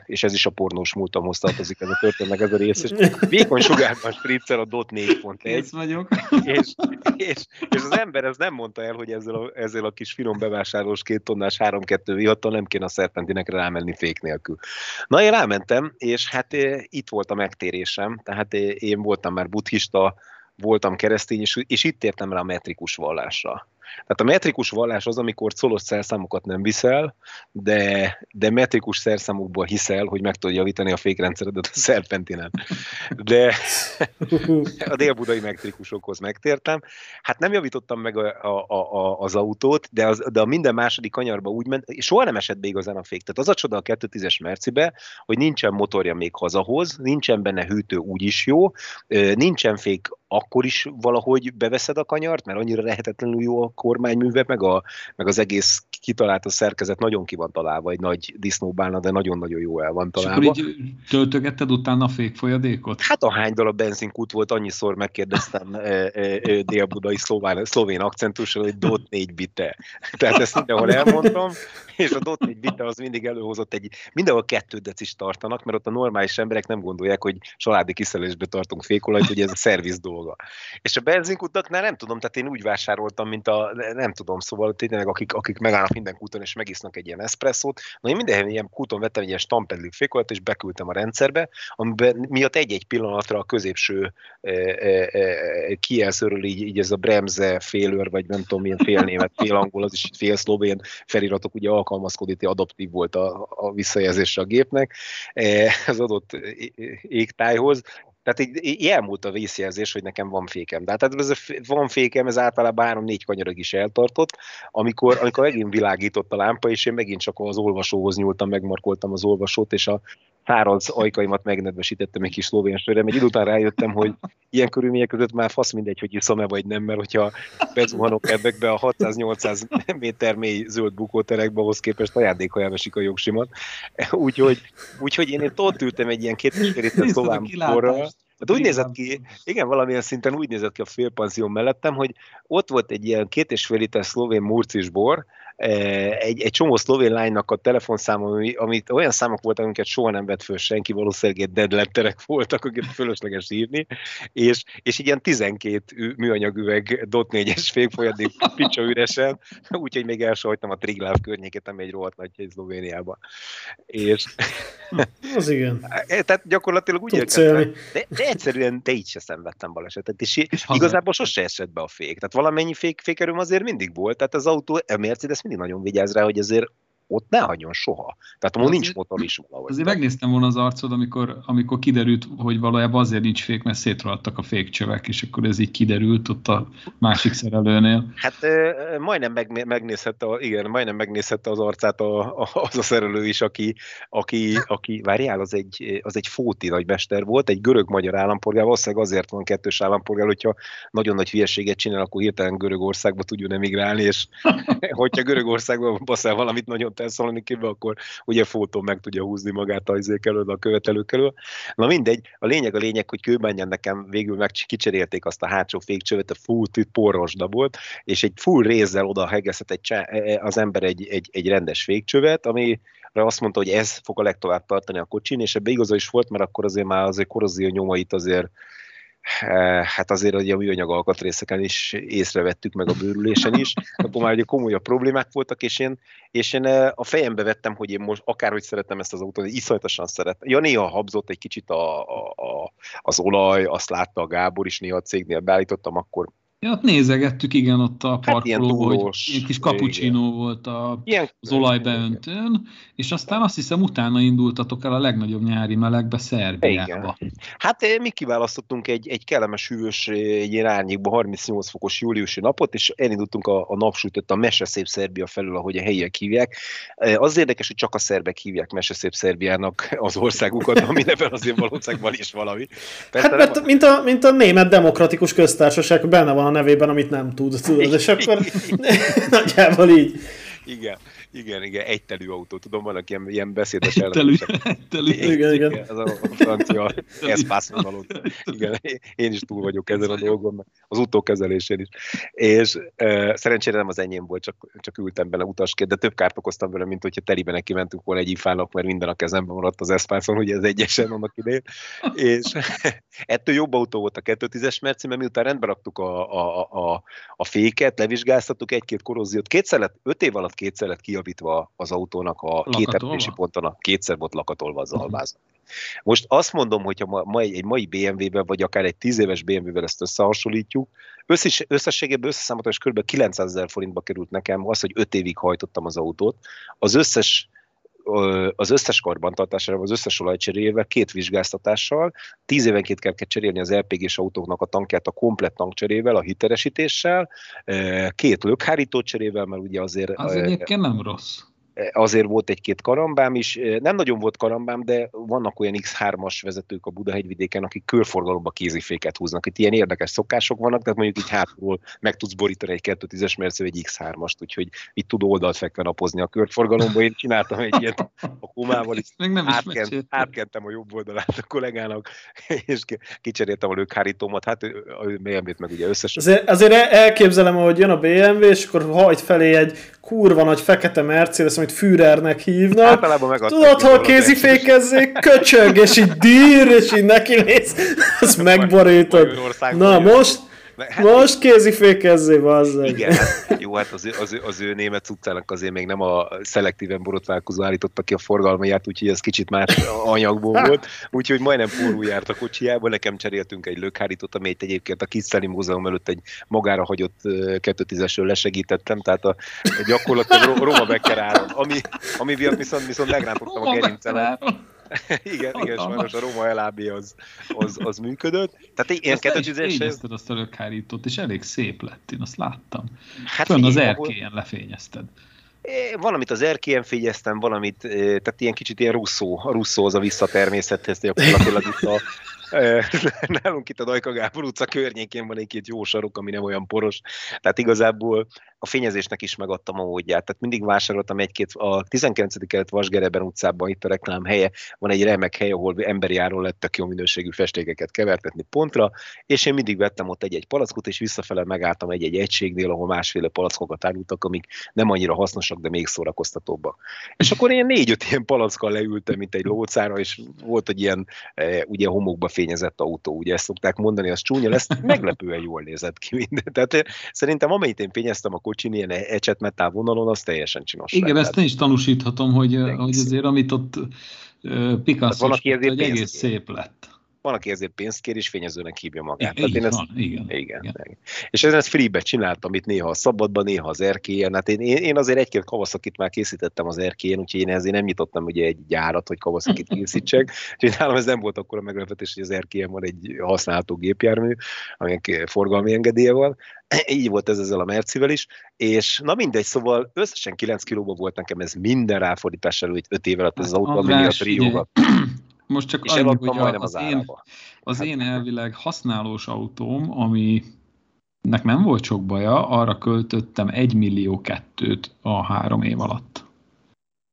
és ez is a pornós múltamhoz tartozik ez a történet, ez a rész, és vékony sugárban spriccel a DOT 4.1. vagyok. És, és, és, az ember ez nem mondta el, hogy ezzel a, ezzel a kis finom bevásárlós két tonnás 3-2 vihattal nem kéne a szerpentinekre rámenni fék nélkül. Na, én rámentem, és hát itt volt a megtérésem, tehát én voltam már buddhista, voltam keresztény, és, és itt értem rá a metrikus vallásra. Tehát a metrikus vallás az, amikor szolos szerszámokat nem viszel, de, de metrikus szerszámokból hiszel, hogy meg tudod javítani a fékrendszeredet a szerpentinen. De a délbudai metrikusokhoz megtértem. Hát nem javítottam meg a, a, a, az autót, de, az, de a minden második kanyarba úgy ment, és soha nem esett be igazán a fék. Tehát az a csoda a 210-es Mercibe, hogy nincsen motorja még hazahoz, nincsen benne hűtő úgy is jó, nincsen fék akkor is valahogy beveszed a kanyart, mert annyira lehetetlenül jó a kormányműve, meg, a, meg az egész kitalált a szerkezet nagyon ki van találva, egy nagy disznóbálna, de nagyon-nagyon jó el van találva. És akkor így töltögetted utána a fékfolyadékot? Hát a hány darab benzinkút volt, annyiszor megkérdeztem e, e, e, dél-budai szlovén, szlovén akcentussal, hogy dot 4 bite. Tehát ezt mindenhol elmondtam, és a dot 4 bite az mindig előhozott egy, mindenhol kettő decis tartanak, mert ott a normális emberek nem gondolják, hogy családi kiszelésbe tartunk fékolajt, hogy ez a szerviz dolga. És a benzinkutaknál nem tudom, tehát én úgy vásároltam, mint a, nem tudom, szóval tényleg akik, akik megállnak minden kúton és megisznak egy ilyen eszpresszót, na én minden ilyen kúton vettem egy ilyen stampedli fékolat és beküldtem a rendszerbe, amiben miatt egy-egy pillanatra a középső e, e, e, kijelzőről így, így ez a bremze félőr, vagy nem tudom milyen félnémet, félangol, az is fél szlovén feliratok ugye alkalmazkodik, adaptív volt a, a visszajelzésre a gépnek e, az adott égtájhoz, tehát így, így elmúlt a vészjelzés, hogy nekem van fékem. De hát ez a van fékem, ez általában három-négy kanyarag is eltartott, amikor, amikor megint világított a lámpa, és én megint csak az olvasóhoz nyúltam, megmarkoltam az olvasót, és a száraz ajkaimat megnedvesítettem egy kis szlovén sörre, egy idő után rájöttem, hogy ilyen körülmények között már fasz mindegy, hogy iszom-e vagy nem, mert hogyha bezuhanok ebbekbe a 600-800 méter mély zöld bukóterekbe, ahhoz képest ajándéka elvesik a jogsimat. Úgyhogy, úgyhogy én itt ott ültem egy ilyen két szlován porral, Hát úgy nézett ki, igen, valamilyen szinten úgy nézett ki a félpanzión mellettem, hogy ott volt egy ilyen két és fél liter szlovén murcis bor, egy, egy csomó szlovén lánynak a telefonszáma, ami, amit olyan számok voltak, amiket soha nem vett föl senki, valószínűleg deadletterek voltak, akiket fölösleges írni, és, és ilyen 12 műanyag üveg dot 4-es fékfolyadék picsa üresen, úgyhogy még elsajtam a Triglav környéket, ami egy rohadt nagy egy Szlovéniában. És... Az igen. E, tehát gyakorlatilag úgy érkeztem, de, de, egyszerűen te így se szenvedtem balesetet, és, és igazából sose esett be a fék. Tehát valamennyi fék, fékerőm azért mindig volt, tehát az autó, a Mercedes mindig nagyon vigyáz rá, hogy azért ott ne hagyjon soha. Tehát most nincs motor is valahogy. Azért megnéztem volna az arcod, amikor, amikor kiderült, hogy valójában azért nincs fék, mert szétrohadtak a fékcsövek, és akkor ez így kiderült ott a másik szerelőnél. Hát majdnem meg, megnézhette, igen, majdnem megnézhette az arcát a, a, az a szerelő is, aki, aki, aki várjál, az egy, az egy fóti nagymester volt, egy görög-magyar állampolgár, valószínűleg azért van kettős állampolgár, hogyha nagyon nagy hülyeséget csinál, akkor hirtelen Görögországba tudjon emigrálni, és hogyha Görögországban baszel valamit nagyon Tesszalonikibe, akkor ugye fotó meg tudja húzni magát a izék elől, a követelők elől. Na mindegy, a lényeg a lényeg, hogy kőbányan nekem végül meg kicserélték azt a hátsó fékcsövet, a full porosda volt, és egy full rézzel oda hegeszett egy csá, e, e, az ember egy, egy, egy rendes fékcsövet, ami azt mondta, hogy ez fog a legtovább tartani a kocsin, és ebbe igaza is volt, mert akkor azért már azért korrozió nyomait azért hát azért hogy a műanyag alkatrészeken is észrevettük, meg a bőrülésen is, akkor már ugye komolyabb problémák voltak, és én, és én eh, a fejembe vettem, hogy én most akárhogy szeretem ezt az autót, iszonyatosan szeretem. Ja, néha habzott egy kicsit a, a, a, az olaj, azt látta a Gábor is, néha a cégnél beállítottam, akkor Ja, ott nézegettük, igen, ott a parkolóban, hát hogy egy kis cappuccino volt a, ilyen, az olajbeöntőn, és aztán azt hiszem utána indultatok el a legnagyobb nyári melegbe Szerbiába. Igen. Hát eh, mi kiválasztottunk egy, egy kellemes hűvös, eh, egy ilyen árnyékba 38 fokos júliusi napot, és elindultunk a, a napsütött a Meseszép Szerbia felül, ahogy a helyiek hívják. Eh, az érdekes, hogy csak a szerbek hívják Meseszép Szerbiának az országukat, ami nevel azért valószínűleg van is valami. Persze hát mert mint a, mint a német demokratikus köztársaság benne van nevében, amit nem tud, tudod, és akkor nagyjából így. Igen. Igen, igen, egy telű autó, tudom, vannak ilyen, ilyen beszédes telű, telű. Igen, igen. Az a, a francia eszpászon Igen, én is túl vagyok ezen a dolgon, az utókezelésén is. És e, szerencsére nem az enyém volt, csak, csak ültem bele utasként, de több kárt okoztam vele, mint hogyha teriben neki mentünk volna egy ifának, mert minden a kezemben maradt az eszpászon, ugye ez egyesen annak idején. És ettől jobb autó volt a 210-es Merci, mert miután rendbe raktuk a, a, a, a féket, levizsgáztattuk egy-két korróziót, kétszer lett, öt év alatt kétszer lett kijavítva az autónak a két ponton, a kétszer volt lakatolva az mhm. alváz. Most azt mondom, hogyha ma, ma egy, egy mai BMW-vel, vagy akár egy 10 éves BMW-vel ezt összehasonlítjuk, összes, összességében összeszámoltam, és kb. 900 ezer forintba került nekem az, hogy 5 évig hajtottam az autót. Az összes az összes karbantartására, az összes olajcseréjével, két vizsgáztatással, tíz évenként kell cserélni az LPG-s autóknak a tankját a komplet tankcserével, a hiteresítéssel, két lökhárító cserével, mert ugye azért... Az egyébként nem rossz azért volt egy-két karambám is, nem nagyon volt karambám, de vannak olyan X3-as vezetők a Budahegyvidéken, akik körforgalomba kéziféket húznak. Itt ilyen érdekes szokások vannak, tehát mondjuk így hátulról meg tudsz borítani egy 210-es Mercedes egy X3-ast, úgyhogy itt tud oldalt fekve napozni a körforgalomba. Én csináltam egy ilyet a kumával, és Még nem átkent, átkentem a jobb oldalát a kollégának, és kicseréltem a lökhárítómat, hát a BMW-t meg ugye összes. Azért, azért elképzelem, hogy jön a BMW, és akkor hajt felé egy kurva nagy fekete Mercedes, amit Führernek hívnak. Általában Tudod, hol kézifékezzék, köcsög, és így dír, és így neki mész, ezt megborítod. Na most, Hát, Most kézifékezzé, bazzeg. Igen, hát, jó, hát az, az, az ő német utcának azért még nem a szelektíven borotválkozó állította ki a forgalmaját, úgyhogy ez kicsit más anyagból volt. Úgyhogy majdnem forró járt a kocsijába, nekem cseréltünk egy lökhárítót, amelyet egyébként a Kiszteli Múzeum előtt egy magára hagyott 210-esről lesegítettem, tehát a, gyakorlatilag Roma Becker áron, ami, ami viszont, viszont megrántottam a gerincemet. igen, igen, sajnos a Roma elábbi az, az, az működött. Tehát ilyen kettőtűzéssel... Azt azt a lökhárítót, és elég szép lett, én azt láttam. Hát Fönn az erkélyen lefényezted. Valamit az erkélyen fényeztem, valamit, tehát ilyen kicsit ilyen russzó, a russzó az a visszatermészethez, gyakorlatilag itt a, nálunk itt a Dajka Gábor utca környékén van egy-két jó sarok, ami nem olyan poros. Tehát igazából a fényezésnek is megadtam a módját. Tehát mindig vásároltam egy-két, a 19. kelet Vasgereben utcában, itt a reklám helye, van egy remek hely, ahol emberi áron lettek jó minőségű festékeket kevertetni pontra, és én mindig vettem ott egy-egy palackot, és visszafele megálltam egy-egy egységnél, ahol másféle palackokat árultak, amik nem annyira hasznosak, de még szórakoztatóbbak. És akkor én négy-öt ilyen palackkal leültem, mint egy lócára, és volt egy ilyen e, ugye homokba fényezett autó, ugye ezt szokták mondani, az csúnya lesz, meglepően jól nézett ki minden. Tehát eh, szerintem amennyit én fényeztem a kocsin ilyen ecsetmetál vonalon, az teljesen csinos. Igen, ezt én is tanúsíthatom, hogy, hogy azért amit ott Picasso, egy egész szép lett van, aki ezért pénzt kér, és fényezőnek hívja magát. Igen, én ezt, van, igen, igen, igen. igen. És ezt free-be csináltam itt néha a szabadban, néha az erkélyen. Hát én, én azért egy-két kavaszakit már készítettem az erkélyen, úgyhogy én ezért nem nyitottam ugye egy gyárat, hogy kavaszakit készítsek. Úgyhogy nálam ez nem volt akkor a meglepetés, hogy az erkélyen van egy használható gépjármű, aminek forgalmi engedélye van. Így volt ez ezzel a Mercivel is, és na mindegy, szóval összesen 9 kilóban volt nekem ez minden ráfordítás előtt 5 év alatt az autó, ami a trióval. Most csak annyi, hogy a, az, az, én, az én elvileg használós autóm, ami nek nem volt sok baja, arra költöttem egy millió kettőt a három év alatt.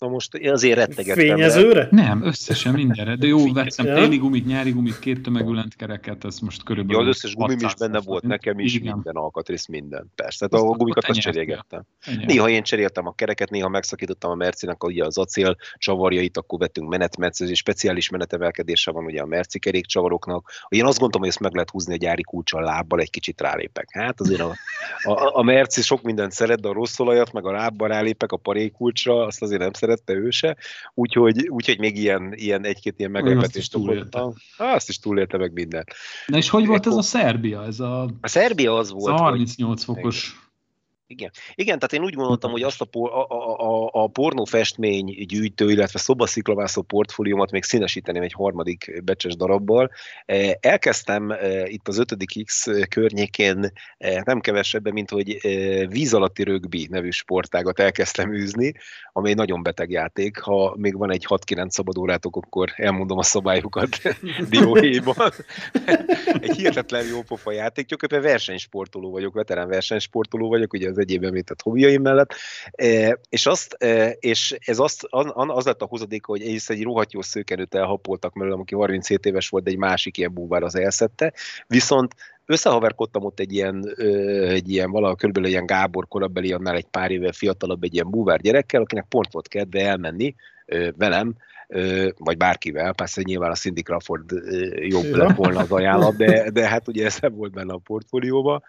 Na most azért rettegettem. Fényezőre? Le. Nem, összesen mindenre. De jó, vettem ja. téli gumit, nyári gumit, két tömegű lentkereket, ez most körülbelül... Jó, az összes gumim is benne volt, nekem is Igen. minden alkatrész, minden. Persze, tehát a gumikat azt cserélgettem. Néha én cseréltem a kereket, néha megszakítottam a Mercinek ugye az acél csavarjait, akkor vettünk menetmetszőzés, speciális menetemelkedése van ugye a Merci kerékcsavaroknak. Én azt gondolom, hogy ezt meg lehet húzni a gyári kulcsal lábbal, egy kicsit rálépek. Hát azért a, a, a Merci sok mindent szeret, de a rossz olajat, meg a lábbal rálépek a parékulcsra, azt azért nem szeret szerette ő se, úgyhogy, úgyhogy még ilyen, ilyen egy-két ilyen meglepetést okoztam. Azt is túlélte meg minden. Na és hogy volt ez a Szerbia? Ez a, a Szerbia az volt, ez a 38 hogy... fokos igen. Igen, tehát én úgy gondoltam, hogy azt a, por, a, a, a pornófestmény gyűjtő, illetve szobasziklavászó portfóliómat még színesíteném egy harmadik becses darabbal. E, elkezdtem e, itt az 5. X környékén e, nem kevesebben, mint hogy víz alatti rögbi nevű sportágat elkezdtem űzni, ami egy nagyon beteg játék. Ha még van egy 6-9 szabad órátok, akkor elmondom a szabályokat dióhéjban. egy hihetetlen jó pofa játék. Gyakorlatilag versenysportoló vagyok, veterán versenysportoló vagyok, ugye az egyéb említett hobbiaim mellett, és, azt, és ez azt, az lett a hozadéka, hogy egyrészt egy rohadt jó szőkenőt elhapoltak mellőlem, aki 37 éves volt, de egy másik ilyen búvár az elszette, viszont összehaverkodtam ott egy ilyen, egy ilyen valahol körülbelül ilyen Gábor korabeli, annál egy pár éve fiatalabb egy ilyen búvár gyerekkel, akinek pont volt kedve elmenni velem vagy bárkivel, persze nyilván a Cindy Crawford jobb lett volna az ajánlat, de, de hát ugye ez nem volt benne a portfólióba.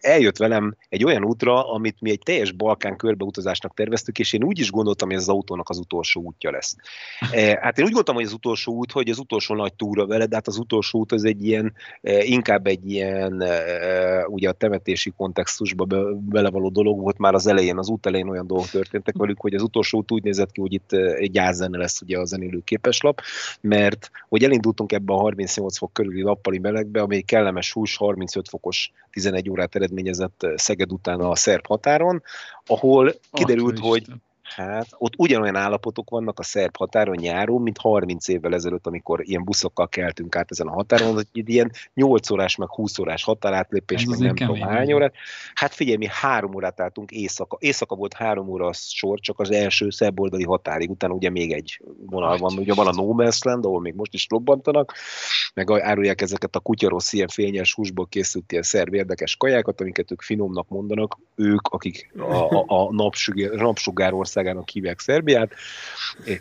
Eljött velem egy olyan útra, amit mi egy teljes Balkán körbeutazásnak terveztük, és én úgy is gondoltam, hogy ez az autónak az utolsó útja lesz. Hát én úgy gondoltam, hogy az utolsó út, hogy az utolsó nagy túra vele, de hát az utolsó út az egy ilyen, inkább egy ilyen, ugye a temetési kontextusba belevaló dolog volt már az elején, az út elején olyan dolgok történtek velük, hogy az utolsó út úgy nézett ki, hogy itt egy gyászene lesz lesz ugye a zenélő képeslap, mert hogy elindultunk ebbe a 38 fok körüli nappali melegbe, ami kellemes hús 35 fokos 11 órát eredményezett Szeged után a szerb határon, ahol kiderült, hogy Hát ott ugyanolyan állapotok vannak a szerb határon nyáron, mint 30 évvel ezelőtt, amikor ilyen buszokkal keltünk át ezen a határon, hogy egy ilyen 8 órás, meg 20 órás határátlépés, meg nem tudom hány órát. Hát figyelj, mi három órát álltunk éjszaka. Éjszaka volt három óra sor, csak az első szerb oldali határig, utána ugye még egy vonal van, ugye van a No Man's Land, ahol még most is robbantanak, meg árulják ezeket a kutyarossz ilyen fényes húsból készült ilyen szerb érdekes kajákat, amiket ők finomnak mondanak, ők, akik a, a, a napsugár, napsugár országának hívják Szerbiát,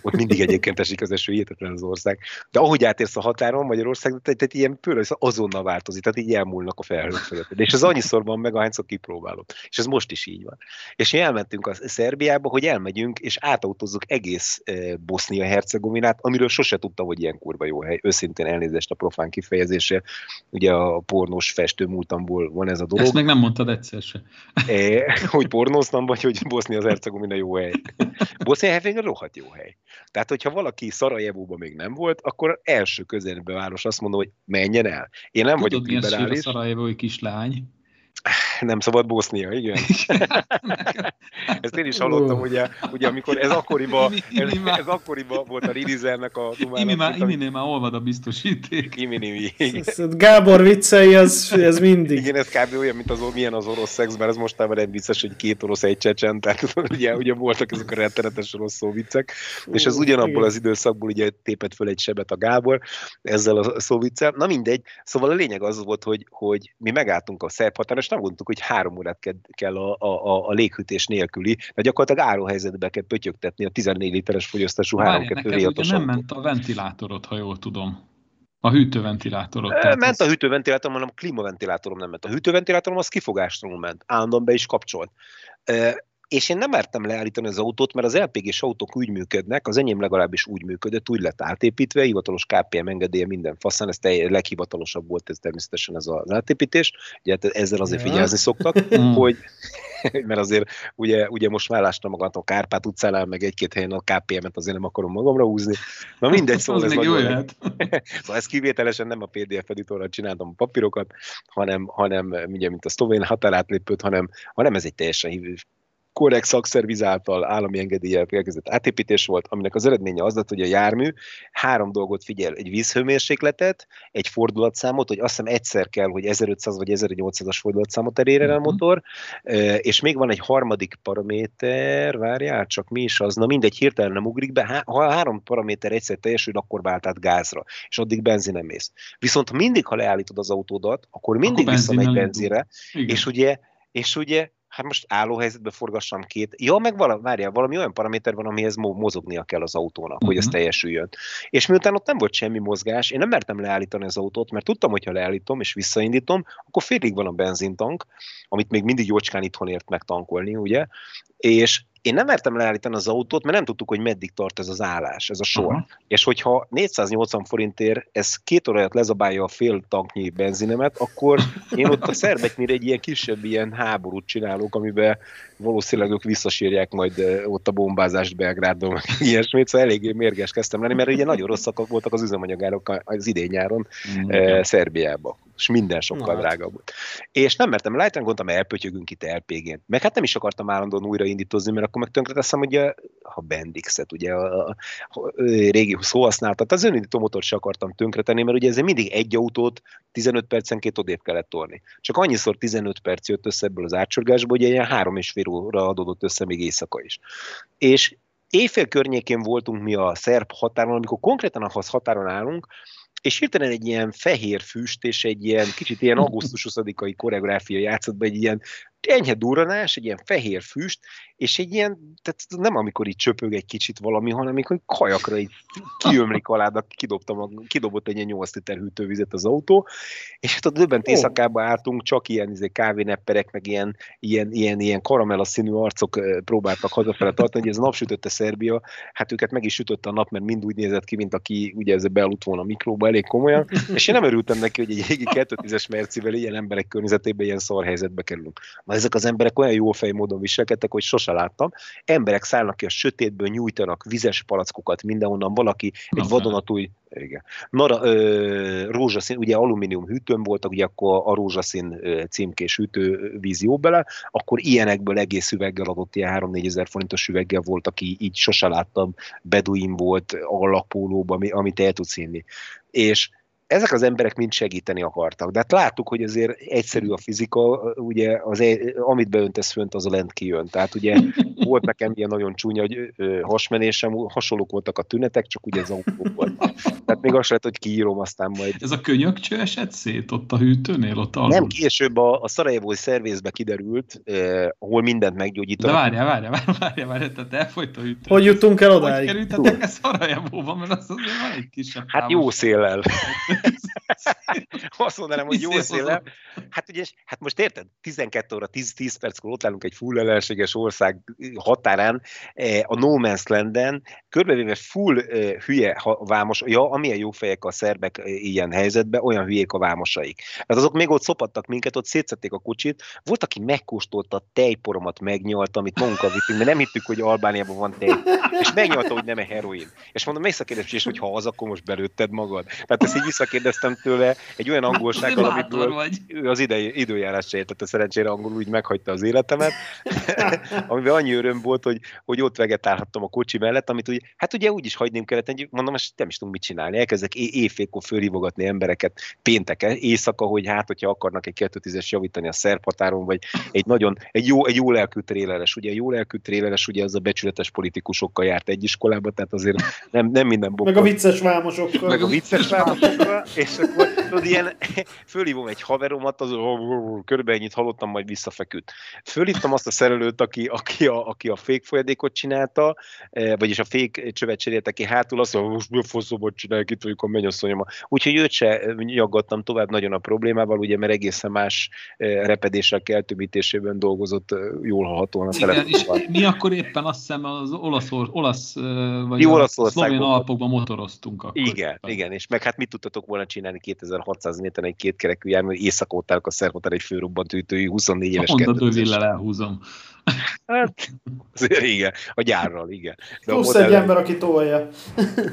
ott mindig egyébként esik az eső, hihetetlen az ország. De ahogy átérsz a határon Magyarország, tehát, tehát ilyen pőle, azonnal változik, tehát így elmúlnak a felhők felett. És ez annyiszor van meg, ahányszor kipróbálod. És ez most is így van. És mi elmentünk a Szerbiába, hogy elmegyünk, és átautózzuk egész eh, Bosznia-Hercegovinát, amiről sose tudtam, hogy ilyen kurva jó hely. Őszintén elnézést a profán kifejezése. Ugye a pornós festő múltamból van ez a dolog. Ezt meg nem mondtad egyszer se. E, hogy pornóztam, vagy hogy Bosznia-Hercegovina jó hely. Bosznia-Hercegovina rohadt jó hely. Tehát, hogyha valaki Szarajevóban még nem volt, akkor első közelbe város azt mondom, hogy menjen el. Én nem Tudod, vagyok liberális. Tudod, a szarajevói kislány? Nem szabad Bosznia, igen. Ezt én is hallottam, ugye, ugye amikor ez akkoriban, ez, ez akkoriban volt a Ridizernek a dumának. Iminél már olvad a biztosíték. Iminimi. Gábor viccei, ez, ez mindig. Igen, ez kb. olyan, mint az, milyen az orosz szex, mert ez mostában egy vicces, hogy két orosz egy csecsen, tehát ugye, ugye voltak ezek a rettenetes orosz szóviccek, és ez ugyanabból az időszakból ugye tépett föl egy sebet a Gábor ezzel a szóviccel. Na mindegy, szóval a lényeg az volt, hogy, hogy mi megálltunk a szerb határon, és nem gondoltuk, hogy három órát kell a, a, a léghűtés nélküli, de gyakorlatilag áróhelyzetbe kell pötyögtetni a 14 literes fogyasztású 3 2 nem ment a ventilátorot, ha jól tudom. A hűtőventilátorot. Ment a hűtőventilátorom, hanem a klímaventilátorom nem ment. A hűtőventilátorom az kifogásról ment. Állandóan be is kapcsolt és én nem mertem leállítani az autót, mert az LPG-s autók úgy működnek, az enyém legalábbis úgy működött, úgy lett átépítve, hivatalos KPM engedélye minden faszán, ez a leghivatalosabb volt ez természetesen ez az átépítés, ugye hát ezzel azért figyelni szoktak, mm. hogy mert azért ugye, ugye most vállástam magamat a Kárpát utcánál, meg egy-két helyen a KPM-et azért nem akarom magamra húzni. Na mindegy, szóval ez nagyon... szóval ez kivételesen nem a PDF editorral csináltam a papírokat, hanem, hanem ugye, mint a szlovén határátlépőt, hanem, hanem ez egy teljesen korrekt szakszerviz által állami engedéllyel elkezdett átépítés volt, aminek az eredménye az lett, hogy a jármű három dolgot figyel, egy vízhőmérsékletet, egy fordulatszámot, hogy azt hiszem egyszer kell, hogy 1500 vagy 1800-as fordulatszámot elérjen uh-huh. a mhm. motor, és még van egy harmadik paraméter, várjál, csak mi is az, na mindegy, hirtelen nem ugrik be, ha három paraméter egyszer teljesül, akkor vált át gázra, és addig benzin nem mész. Viszont mindig, ha leállítod az autódat, akkor mindig akkor visszamegy benzire, és ugye, és ugye hát most álló helyzetbe forgassam két. Ja, meg vala, várjál, valami olyan paraméter van, amihez mozognia kell az autónak, uh-huh. hogy ez mhm. teljesüljön. És miután ott nem volt semmi mozgás, én nem mertem leállítani az autót, mert tudtam, hogy ha leállítom és visszaindítom, akkor félig van a benzintank, amit még mindig jócskán itthon ért megtankolni, ugye? És én nem mertem leállítani az autót, mert nem tudtuk, hogy meddig tart ez az állás, ez a sor. Uh-huh. És hogyha 480 forintért ez két óráját lezabálja a fél tanknyi benzinemet, akkor én ott a szerbeknél egy ilyen kisebb ilyen háborút csinálok, amiben valószínűleg ők visszasírják majd ott a bombázást Belgrádon, ilyesmit, szóval eléggé mérges kezdtem lenni, mert ugye nagyon rosszak voltak az üzemanyagárok az idén nyáron mm, Szerbiában. És minden sokkal Na, hát. drágább volt. És nem mertem leállítani, gondoltam, elpötyögünk itt LPG-n. Meg hát nem is akartam állandóan újraindítozni, mert akkor meg tönkreteszem, ugye, ha Bendixet, ugye a, a, a régi szóhasználtat, az önindító motort se akartam tönkretenni, mert ugye ezért mindig egy autót 15 percenként odébb kellett torni. Csak annyiszor 15 perc jött össze ebből az átsorgásból, ugye ilyen három és fél óra adódott össze még éjszaka is. És éjfél környékén voltunk mi a szerb határon, amikor konkrétan a határon állunk, és hirtelen egy ilyen fehér füst, és egy ilyen kicsit ilyen augusztus 20-ai koreográfia játszott be, egy ilyen enyhe duranás, egy ilyen fehér füst, és egy ilyen, tehát nem amikor így csöpög egy kicsit valami, hanem amikor kajakra így kiömlik alá, de kidobtam, kidobott egy ilyen 8 liter hűtővizet az autó, és hát a döbbent éjszakába álltunk, csak ilyen izé, kávénepperek, meg ilyen, ilyen, ilyen, ilyen karamella színű arcok próbáltak hazafele tartani, hogy ez a napsütötte Szerbia, hát őket meg is sütötte a nap, mert mind úgy nézett ki, mint aki ugye ez bealudt volna a mikróba elég komolyan, és én nem örültem neki, hogy egy régi 210-es mercivel ilyen emberek környezetében ilyen szar helyzetbe kerülünk. Na ezek az emberek olyan jó módon viselkedtek, hogy sose láttam. Emberek szállnak ki a sötétből, nyújtanak vizes palackokat mindenhonnan, valaki egy vadonatúj igen. Nara, ö, rózsaszín, ugye alumínium hűtőn voltak, ugye akkor a rózsaszín címkés hűtő vízió bele, akkor ilyenekből egész üveggel adott, ilyen 3-4 ezer forintos üveggel volt, aki így sose láttam, beduin volt, alapólóban, amit el tudsz inni. És ezek az emberek mind segíteni akartak. De hát láttuk, hogy azért egyszerű a fizika, ugye az, amit beöntesz fönt, az a lent kijön. Tehát ugye volt nekem ilyen nagyon csúnya hogy hasmenésem, hasonlók voltak a tünetek, csak ugye az autó volt. Tehát még azt lehet, hogy kiírom aztán majd. Ez a könyökcső esett szét ott a hűtőnél? Ott alul. Nem, később a, a szarajevói szervészbe kiderült, eh, ahol mindent meggyógyítanak. De várjál, várjál, várjál, várjál, várjál tehát elfolyt a hűtő. Hogy jutunk el odáig? Hogy kerültetek Szarajevóban, mert az azért van egy kisebb Hát jó széllel. Azt mondanám, hogy jó széle. Hát ugye, hát most érted, 12 óra, 10, 10 perckor ott állunk egy full ellenséges ország határán, eh, a No Man's Landen, körbevéve full eh, hülye vámos, ja, amilyen jó fejek a szerbek eh, ilyen helyzetben, olyan hülyék a vámosaik. Hát azok még ott szopattak minket, ott szétszették a kocsit, volt, aki megkóstolta a tejporomat, megnyalta, amit magunkkal vittünk, mert nem hittük, hogy Albániában van tej, és megnyalta, hogy nem a heroin. És mondom, visszakérdeztem, hogy ha az, akkor most belőtted magad. Tehát ezt így visszakérdeztem tőle egy olyan angolsággal, amiből ő az ide, időjárás se értette szerencsére angolul, úgy meghagyta az életemet, amiben annyi öröm volt, hogy, hogy ott vegetálhattam a kocsi mellett, amit ugye, hát ugye úgy is hagyném kellett, hogy mondom, most nem is tudunk mit csinálni. Elkezdek éjfélkor fölhívogatni embereket pénteken, éjszaka, hogy hát, hogyha akarnak egy 210-es javítani a szerb határon, vagy egy nagyon, egy jó, egy jó lelkű tréleres, ugye jó lelkű tréleres, ugye az a becsületes politikusokkal járt egy iskolába, tehát azért nem, nem minden bokkal. Meg a vicces vámosokkal. Meg a vicces vámosokkal, és akkor tudod, ilyen, fölhívom egy haveromat, az körülbelül ennyit hallottam, majd visszafeküdt. Fölhívtam azt a szerelőt, aki, aki, a, aki a fék folyadékot csinálta, eh, vagyis a fék csövet cserélte ki hátul, azt mondja, most mi a faszomot csinálják, itt vagyok a mennyasszonyom. Úgyhogy őt se nyaggattam tovább nagyon a problémával, ugye, mert egészen más eh, repedéssel keltőbítésében dolgozott eh, jól hallhatóan a Igen, és mi akkor éppen azt hiszem az olasz, olasz vagy a szlovén alpokban motoroztunk. Akkor igen, éppen. igen, és meg hát mit tudtatok volna csinálni 2600 méteren egy kétkerekű jármű, éjszaka egy szervotár egy főrobbant ütői 24 éves Mondd, dövillel elhúzom. Hát, azért igen, a gyárral, igen. De Plusz egy ember, aki tolja.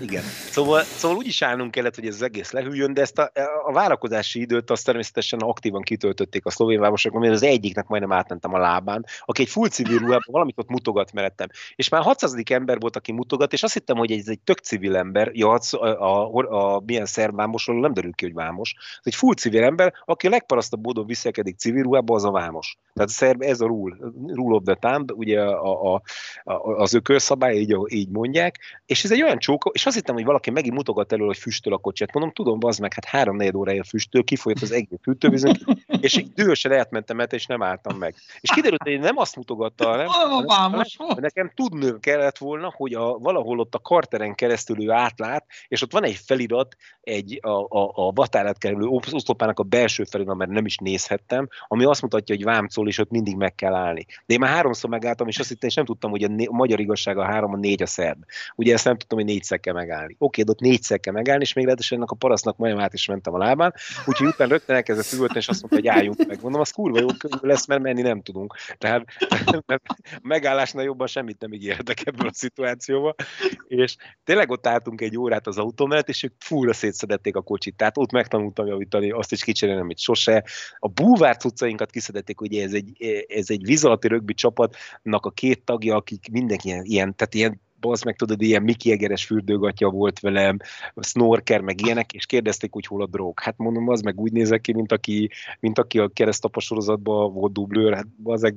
Igen. Szóval, szóval úgy is állnunk kellett, hogy ez az egész lehűljön, de ezt a, a várakozási időt azt természetesen aktívan kitöltötték a szlovén városok, mert az egyiknek majdnem átmentem a lábán, aki egy full civil ruhában valamit ott mutogat mellettem. És már 600. ember volt, aki mutogat, és azt hittem, hogy ez egy tök civil ember, ja, a, a, a, a milyen szerb vámosról nem derül ki, hogy vámos. Ez egy full civil ember, aki a legparasztabb módon viselkedik civil ruhában, az a vámos. Tehát a szerb, ez a rule, rule of the thumb, ugye a, a, a, az ökölszabály, így, így mondják, és ez egy olyan csóka, és azt hittem, hogy valaki megint mutogat elő, hogy füstöl a kocsát. Mondom, tudom, az meg, hát három négy órája füstöl, kifolyott az egész hűtővízünk, és így dühösen átmentem el, és nem álltam meg. És kiderült, hogy nem azt mutogatta, hanem, hanem, hanem nekem tudni kellett volna, hogy a, valahol ott a karteren keresztül ő átlát, és ott van egy felirat, egy a, a, a vatárát kerülő oszlopának a belső felirat, mert nem is nézhettem, ami azt mutatja, hogy vámcol, és ott mindig meg kell állni. De én már már háromszor megálltam, és azt hittem, és nem tudtam, hogy a, né- a magyar igazság a három, a négy a szerb. Ugye ezt nem tudtam, hogy négyszer kell megállni. Oké, de ott négyszer kell megállni, és még lehetősen ennek a parasznak majdnem át is mentem a lábán, úgyhogy utána rögtön elkezdett üvölteni, és azt mondta, hogy álljunk meg. Mondom, az kurva jó könnyű lesz, mert menni nem tudunk. Tehát mert megállásnál jobban semmit nem ígértek ebből a szituációba. És tényleg ott álltunk egy órát az autó mellett, és ők fúra szétszedették a kocsit. Tehát ott megtanultam javítani, azt is kicserélni, amit sose. A búvár cuccainkat kiszedették, ugye ez egy, ez egy vízalatti rögbi csapatnak a két tagja, akik mindenki ilyen, ilyen tehát ilyen az meg tudod, ilyen Miki Egeres fürdőgatja volt velem, snorker, meg ilyenek, és kérdezték, hogy hol a drog. Hát mondom, az meg úgy nézek ki, mint aki, mint aki a keresztapa sorozatban volt dublőr, hát az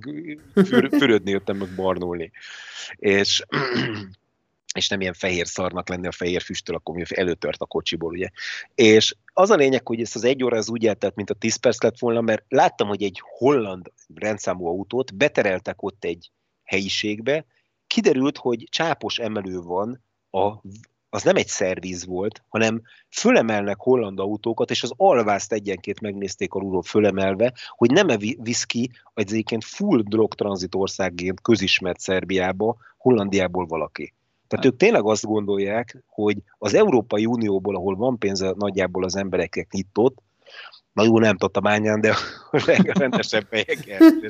für, fürödni jöttem meg barnulni. És és nem ilyen fehér szarnak lenni a fehér füsttől, akkor mi előtört a kocsiból, ugye. És az a lényeg, hogy ezt az egy óra az úgy eltelt, mint a 10 perc lett volna, mert láttam, hogy egy holland rendszámú autót betereltek ott egy helyiségbe, kiderült, hogy csápos emelő van, a, az nem egy szerviz volt, hanem fölemelnek holland autókat, és az alvászt egyenként megnézték alulról fölemelve, hogy nem-e visz ki egyébként full drog tranzit országként közismert Szerbiába, Hollandiából valaki. Tehát ők tényleg azt gondolják, hogy az Európai Unióból, ahol van pénze nagyjából az embereknek nyitott, Na jó, nem tatabányán, de rendesebb helyeken,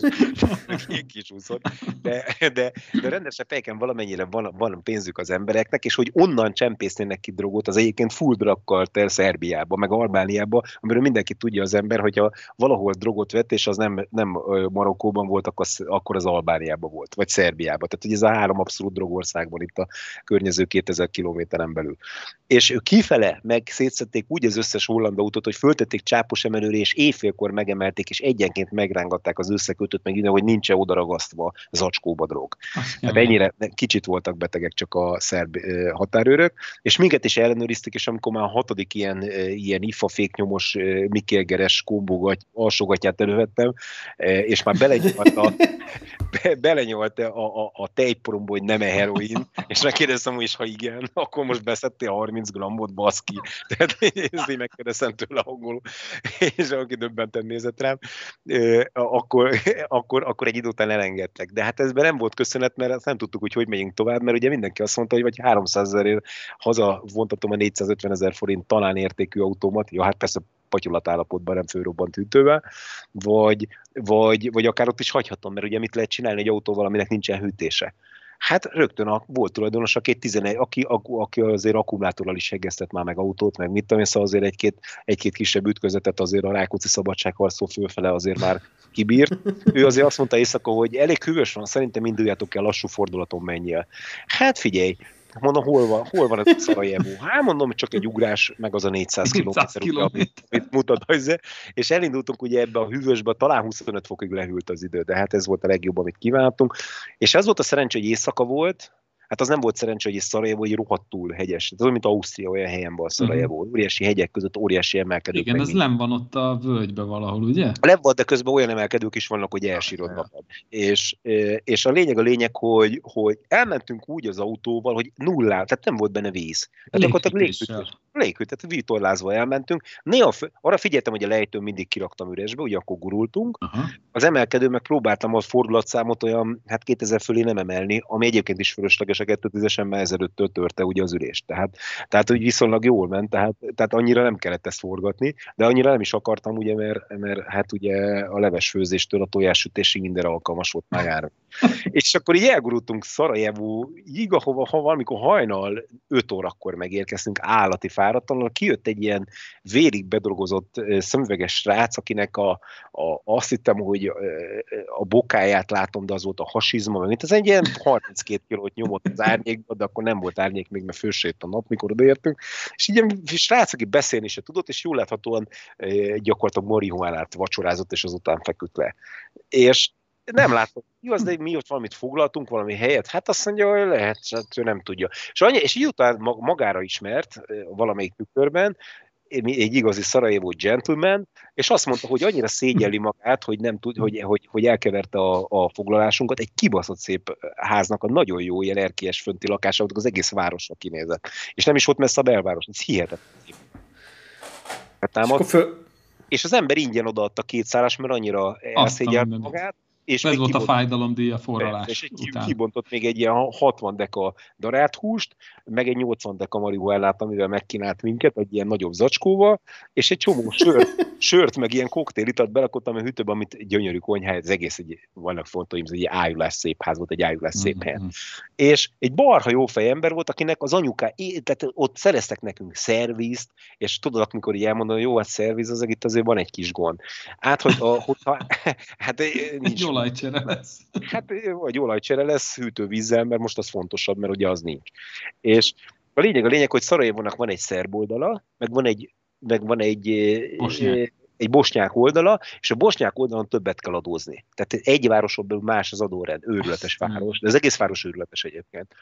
és kisúszott, de, de, de rendesebb helyeken valamennyire van, van pénzük az embereknek, és hogy onnan csempésznének ki drogot, az egyébként full drug el Szerbiába, meg Albániába, amiről mindenki tudja az ember, hogyha valahol drogot vett, és az nem, nem Marokkóban volt, akkor az, akkor az Albániában volt, vagy Szerbiában. Tehát hogy ez a három abszolút drogországban itt a környező 2000 kilométeren belül. És kifele meg szétszették úgy az összes holland autót, hogy föltették csápos emelőre, és éjfélkor megemelték, és egyenként megrángatták az összekötőt, meg innen, hogy nincs -e odaragasztva zacskóba drog. Hát ennyire kicsit voltak betegek csak a szerb határőrök, és minket is ellenőriztek, és amikor már a hatodik ilyen, ilyen ifa féknyomos Mikélgeres kombogat, alsógatját elővettem, és már belenyolt a, be, a, a, a tejporomba, hogy nem-e heroin, és megkérdeztem, hogy is, ha igen, akkor most beszedtél 30 grammot, baszki. Tehát én megkérdeztem tőle angolul, és aki döbbenten nézett rám, akkor, akkor, akkor egy idő után elengedtek. De hát ezben nem volt köszönet, mert azt nem tudtuk, hogy hogy megyünk tovább, mert ugye mindenki azt mondta, hogy vagy 300 ezerért haza vontatom a 450 ezer forint talán értékű autómat, jó, hát persze patyolat állapotban, nem főrobbant ütővel, vagy, vagy, vagy akár ott is hagyhatom, mert ugye mit lehet csinálni egy autóval, aminek nincsen hűtése. Hát rögtön a, volt tulajdonos, aki, 11, aki, aki azért akkumulátorral is hegesztett már meg autót, meg mit tudom szóval azért egy-két, egy-két kisebb ütközetet azért a Rákóczi szabadságharcó fölfele azért már kibírt. Ő azért azt mondta éjszaka, hogy elég hűvös van, szerintem induljátok el lassú fordulaton menjél. Hát figyelj, Mondom, hol van, hol van ez a Szarajevó? Hát mondom, csak egy ugrás, meg az a 400 kilométer, amit, amit mutat és elindultunk ugye ebbe a hűvösbe, talán 25 fokig lehűlt az idő, de hát ez volt a legjobb, amit kívántunk. És ez volt a szerencsé, hogy éjszaka volt, hát az nem volt szerencsé, hogy Szarajevo egy rohadtul hegyes. Ez olyan, mint Ausztria olyan helyen van Szarajevo. Uh-huh. Óriási hegyek között óriási emelkedők. Igen, ez nem van ott a völgyben valahol, ugye? Nem van, de közben olyan emelkedők is vannak, hogy elsírod ja. magad. És, és a lényeg a lényeg, hogy, hogy elmentünk úgy az autóval, hogy nullá, tehát nem volt benne víz. Tehát akkor légfűtés. Légfűtés, tehát víztorlázva elmentünk. Néha arra figyeltem, hogy a lejtőn mindig kiraktam üresbe, ugye akkor gurultunk. Uh-huh. Az emelkedő meg próbáltam a fordulatszámot olyan, hát 2000 fölé nem emelni, ami egyébként is fölösleges 2010-esen már ezelőttől törte ugye az ülést. Tehát, tehát hogy viszonylag jól ment, tehát, tehát annyira nem kellett ezt forgatni, de annyira nem is akartam, ugye, mert, mert hát ugye a levesfőzéstől a tojássütésig minden alkalmas volt már jár. És akkor így elgurultunk így ahova, ha valamikor hajnal 5 órakor megérkeztünk állati fáradtalanul, kijött egy ilyen vérig bedolgozott szemüveges srác, akinek a, a, azt hittem, hogy a bokáját látom, de az volt a hasizma, mint az egy ilyen 32 kilót nyomott az árnyékba, de akkor nem volt árnyék még, mert fősét a nap, mikor odaértünk. És így egy srác, aki beszélni se tudott, és jól láthatóan gyakorlatilag marihuánát vacsorázott, és azután feküdt le. És nem látom. Igaz, de mi ott valamit foglaltunk, valami helyet? Hát azt mondja, hogy lehet, hát ő nem tudja. És, annyi, és így utána magára ismert valamelyik tükörben, egy igazi Szarajevó gentleman, és azt mondta, hogy annyira szégyelli magát, hogy nem tud, hogy, hogy, hogy elkeverte a, a foglalásunkat, egy kibaszott szép háznak a nagyon jó ilyen erkélyes fönti lakása, az egész városra kinézett. És nem is volt messze a belváros, ez hihetetlen. És, föl... és az ember ingyen odaadta két szállás, mert annyira elszégyelt magát, és Ez volt a fájdalomdíja forralás és után. kibontott még egy ilyen 60 deka darált húst, meg egy 80 deka marihuellát, amivel megkínált minket, egy ilyen nagyobb zacskóval, és egy csomó sört, sört meg ilyen koktélitat belakottam a hűtőbe, amit egy gyönyörű konyhá, ez egész egy, vannak fontos, egy ájulás szép ház volt, egy ájulás szép mm-hmm. hely. És egy barha jó ember volt, akinek az anyuká, tehát ott szereztek nekünk szervizt, és tudod, amikor így elmondom, jó, hát szerviz, az itt azért van egy kis gond. Hát, hogy a, hogyha, hát nincs. Olajcsere lesz. Hát, vagy olajcsere lesz hűtővízzel, mert most az fontosabb, mert ugye az nincs. És a lényeg, a lényeg, hogy Szarajevónak van egy szerb oldala, meg van egy, meg van egy Bosnyák egy bosnyák oldala, és a bosnyák oldalon többet kell adózni. Tehát egy városon belül más az adórend, őrületes város, de az egész város őrületes egyébként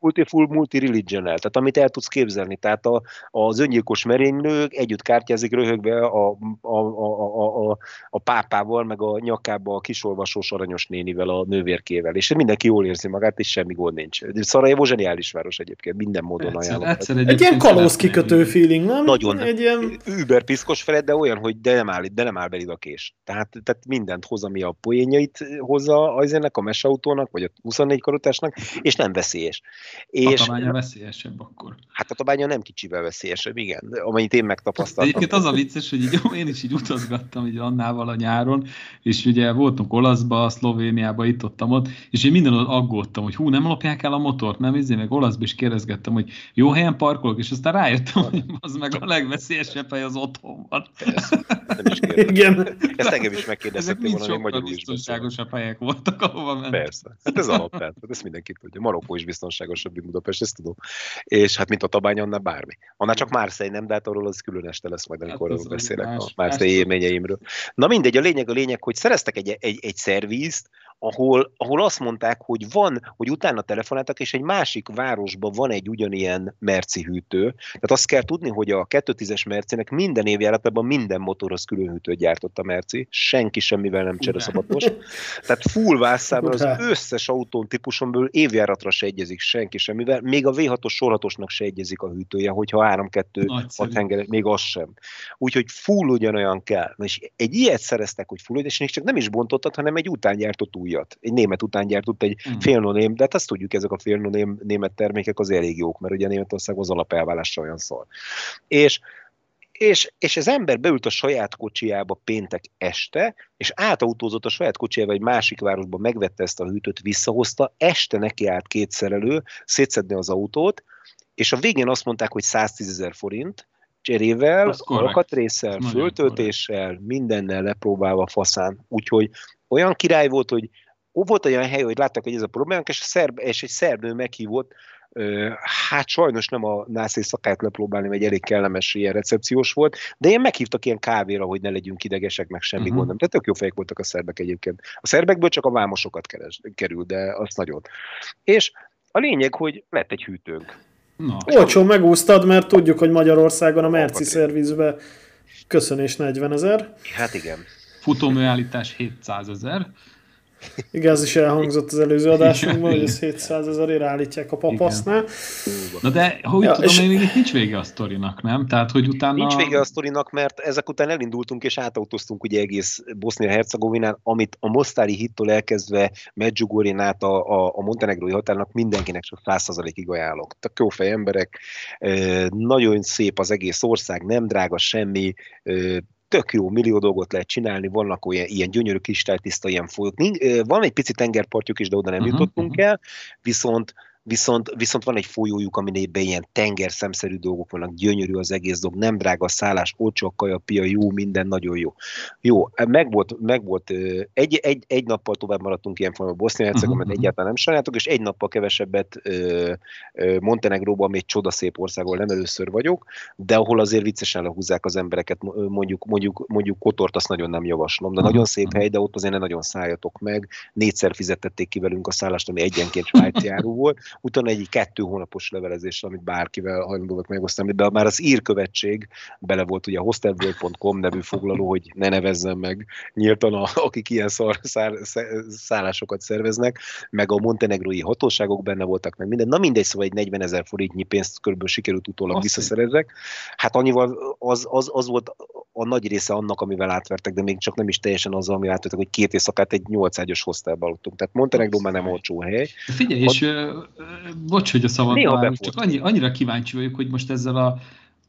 multi full multi-religion tehát amit el tudsz képzelni. Tehát a, az öngyilkos merénylők együtt kártyázik röhögve a, a, a, a, a, a pápával, meg a nyakába a kisolvasós aranyos nénivel, a nővérkével, és mindenki jól érzi magát, és semmi gond nincs. Szarajevó zseniális város egyébként, minden módon egyszer, ajánlom. Egyszer egy ilyen kalóz kikötő feeling, nem? Nagyon. Egy ilyen... Über piszkos feled, de olyan, hogy de nem áll, de nem áll belid a kés. Tehát, tehát mindent hoz, ami a poénjait hozza az ennek, a mesautónak, vagy a 24 karotásnak, és nem veszélyes. És, tatabánya veszélyesebb akkor. Hát a tatabánya nem kicsivel veszélyesebb, igen, amennyit én megtapasztaltam. Egyébként az a vicces, hogy így, én is így utazgattam így Annával a nyáron, és ugye voltunk Olaszba, Szlovéniába, itt ott, ott és én minden aggódtam, hogy hú, nem lopják el a motort, nem, ezért meg Olaszba is kérdezgettem, hogy jó helyen parkolok, és aztán rájöttem, hogy az meg a legveszélyesebb hely az otthon van. nem is Igen. Ezt engem is megkérdezhették volna, hogy magyarul is biztonságosabb helyek voltak, ahova ment. Persze. Hát ez alapvető, hát ezt mindenki tudja. Marokkó is biztonságosabb, mint Budapest, ezt tudom. És hát mint a Tabány, annál bármi. Annál csak Márszei nem, de hát arról az külön este lesz majd, amikor hát beszélek más, a Márszei élményeimről. Na mindegy, a lényeg a lényeg, hogy szereztek egy, egy, egy szervízt, ahol, ahol azt mondták, hogy van, hogy utána telefonáltak, és egy másik városban van egy ugyanilyen merci hűtő. Tehát azt kell tudni, hogy a 210-es Mercinek minden évjáratában minden motorhoz külön hűtőt gyártott a Merci, senki semmivel nem csereszabatos. Tehát full vászában az összes autón típuson belül évjáratra se egyezik senki semmivel, még a V6-os sorhatosnak se egyezik a hűtője, hogyha 3-2 6 henger, még az sem. Úgyhogy full ugyanolyan kell. Na és egy ilyet szereztek, hogy full, és csak nem is bontottat, hanem egy utángyártott újat. Egy német utángyártott, egy mm. félnoném, de hát azt tudjuk, ezek a félnoném német termékek az elég jók, mert ugye Németország az alapelvállásra olyan szól. És és, és az ember beült a saját kocsiába péntek este, és átautózott a saját kocsiába egy másik városba, megvette ezt a hűtőt, visszahozta, este neki állt két szerelő, szétszedni az autót, és a végén azt mondták, hogy 110 ezer forint, cserével, alkatrészsel, föltöltéssel, mindennel lepróbálva faszán. Úgyhogy olyan király volt, hogy volt olyan hely, hogy láttak, hogy ez a problémánk, és, a szerb, és egy szerb meghívott, hát sajnos nem a nász szakát lepróbálni, mert egy elég kellemes ilyen recepciós volt, de én meghívtak ilyen kávéra, hogy ne legyünk idegesek, meg semmi uh-huh. gondom. Tehát tök jó fejek voltak a szerbek egyébként. A szerbekből csak a vámosokat keres, kerül, de azt nagyon. És a lényeg, hogy lett egy hűtőnk. Na. Olcsó megúsztad, mert tudjuk, hogy Magyarországon a Merci szervizbe köszönés 40 ezer. Hát igen. Futóműállítás 700 ezer. Igen, ez is elhangzott az előző adásunkban, hogy ez 700 ezerért állítják a papasznál. Na de, hogy ja, tudom, és... én még nincs vége a sztorinak, nem? Tehát, hogy utána... Nincs vége a sztorinak, mert ezek után elindultunk és átautóztunk ugye egész Bosznia-Hercegovinán, amit a Mostári hittól elkezdve Medjugorjén át a, a, a montenegrói határnak mindenkinek csak 100%-ig ajánlok. Tehát jó fej emberek, nagyon szép az egész ország, nem drága semmi, tök jó, millió dolgot lehet csinálni, vannak olyan ilyen gyönyörű kristálytiszta ilyen folyók. Van egy pici tengerpartjuk is, de oda nem uh-huh, jutottunk uh-huh. el, viszont viszont, viszont van egy folyójuk, aminében ilyen tengerszemszerű dolgok vannak, gyönyörű az egész dolog, nem drága a szállás, olcsó a kaja, pia, jó, minden nagyon jó. Jó, meg volt, meg volt egy, egy, egy nappal tovább maradtunk ilyen formában bosznia hercegovina uh-huh. mert egyáltalán nem sajnálatok, és egy nappal kevesebbet Montenegróban, ami egy csodaszép ország, ahol nem először vagyok, de ahol azért viccesen lehúzzák az embereket, mondjuk, mondjuk, mondjuk Kotort azt nagyon nem javaslom, de nagyon szép hely, de ott azért ne nagyon szálljatok meg, négyszer fizetették ki velünk a szállást, ami egyenként svájci áru volt, utána egy kettő hónapos levelezés, amit bárkivel hajlandó volt megosztani, de már az írkövetség bele volt ugye a hostelworld.com nevű foglaló, hogy ne nevezzem meg nyíltan, a, akik ilyen szar, szár, szállásokat szerveznek, meg a montenegrói hatóságok benne voltak, meg minden. Na mindegy, szóval egy 40 ezer forintnyi pénzt körülbelül sikerült utólag visszaszerezzek. Hát annyival az, az, az volt a nagy része annak, amivel átvertek, de még csak nem is teljesen az, ami átvertek, hogy két éjszakát egy 8 ágyos hostelbe aludtunk. Tehát Montenegro már nem olcsó hely. Figyelj, és uh, bocs, hogy a szabad csak annyi, annyira kíváncsi vagyok, hogy most ezzel a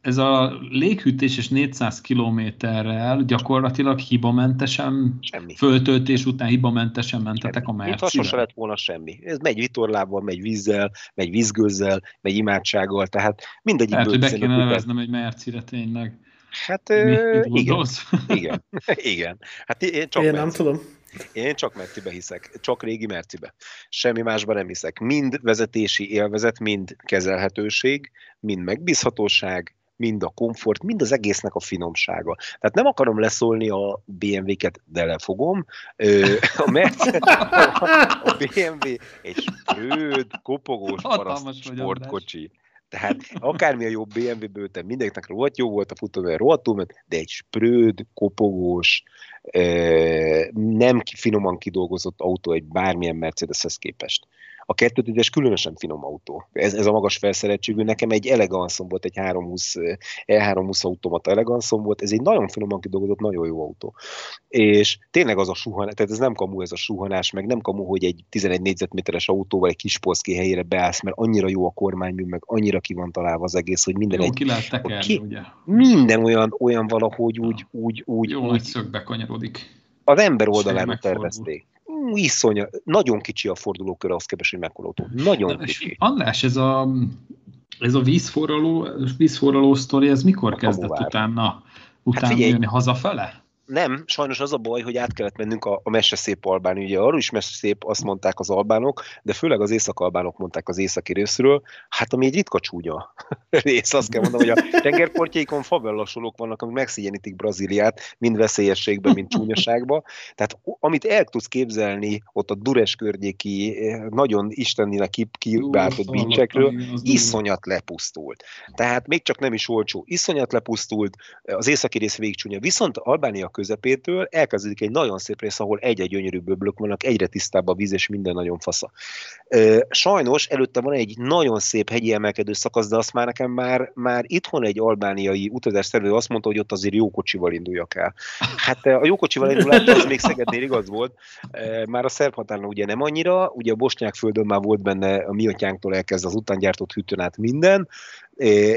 ez a léghűtéses 400 kilométerrel gyakorlatilag hibamentesen, semmi. föltöltés után hibamentesen mentetek a Mercire. Mint ha lett volna semmi. Ez megy vitorlával, megy vízzel, megy vízgőzzel, megy imádsággal, tehát mindegyik Lehet, hogy be kéne neveznem egy Mercire tényleg. Hát Mi, igen. igen. igen. Hát én csak én nem tudom. Én csak Mercibe hiszek, csak régi Mercibe. Semmi másban nem hiszek. Mind vezetési élvezet, mind kezelhetőség, mind megbízhatóság, mind a komfort, mind az egésznek a finomsága. Tehát nem akarom leszólni a BMW-ket, de lefogom. A, Mercedes, a BMW egy spröd, kopogós paraszt sportkocsi. Tehát akármi a jobb BMW bőtem, mindenkinek rohadt jó volt a futómű, rohadtul ment, de egy spröd, kopogós, nem finoman kidolgozott autó egy bármilyen Mercedeshez képest. A 210-es különösen finom autó. Ez, ez a magas felszereltségű, nekem egy eleganszom volt, egy 320, E320 automata eleganszom volt, ez egy nagyon finoman kidolgozott, nagyon jó autó. És tényleg az a suhanás, tehát ez nem kamu ez a suhanás, meg nem kamu, hogy egy 11 négyzetméteres autóval egy kis polszki helyére beállsz, mert annyira jó a kormánymű, meg annyira ki van találva az egész, hogy minden jó, egy... ki lehet tekerni, ki, ugye? Minden olyan, olyan valahogy úgy, úgy, úgy... Jó, úgy, szögbe kanyarodik. Az ember oldalán tervezték iszonya, nagyon kicsi a fordulókör ahhoz képest, hogy autó. Nagyon kicsi. András, ez a, ez a vízforraló, vízforraló sztori, ez mikor a kezdett kamuvár. utána, utána hát jönni hazafele? Nem, sajnos az a baj, hogy át kellett mennünk a, a mese szép albán. Ugye arról is mese szép, azt mondták az albánok, de főleg az észak-albánok mondták az északi részről, hát ami egy ritka csúnya rész, azt kell mondanom, hogy a tengerpartjaikon favellasolók vannak, amik megszégyenítik Brazíliát, mind veszélyességben, mind csúnyaságban. Tehát amit el tudsz képzelni ott a Dures környéki, nagyon isteninek kibártott bincsekről, iszonyat lepusztult. Tehát még csak nem is olcsó, iszonyat lepusztult, az északi rész végig csúnya. Viszont Albánia közepétől elkezdődik egy nagyon szép rész, ahol egy-egy gyönyörű böblök vannak, egyre tisztább a víz, és minden nagyon fasza. Sajnos előtte van egy nagyon szép hegyi emelkedő szakasz, de azt már nekem már, már itthon egy albániai utazás szervező azt mondta, hogy ott azért jó kocsival induljak el. Hát a jó kocsival indulás az még Szegednél igaz volt, már a szerb határon ugye nem annyira, ugye a Bosnyák földön már volt benne a mi atyánktól elkezd az után gyártott hűtőn át minden,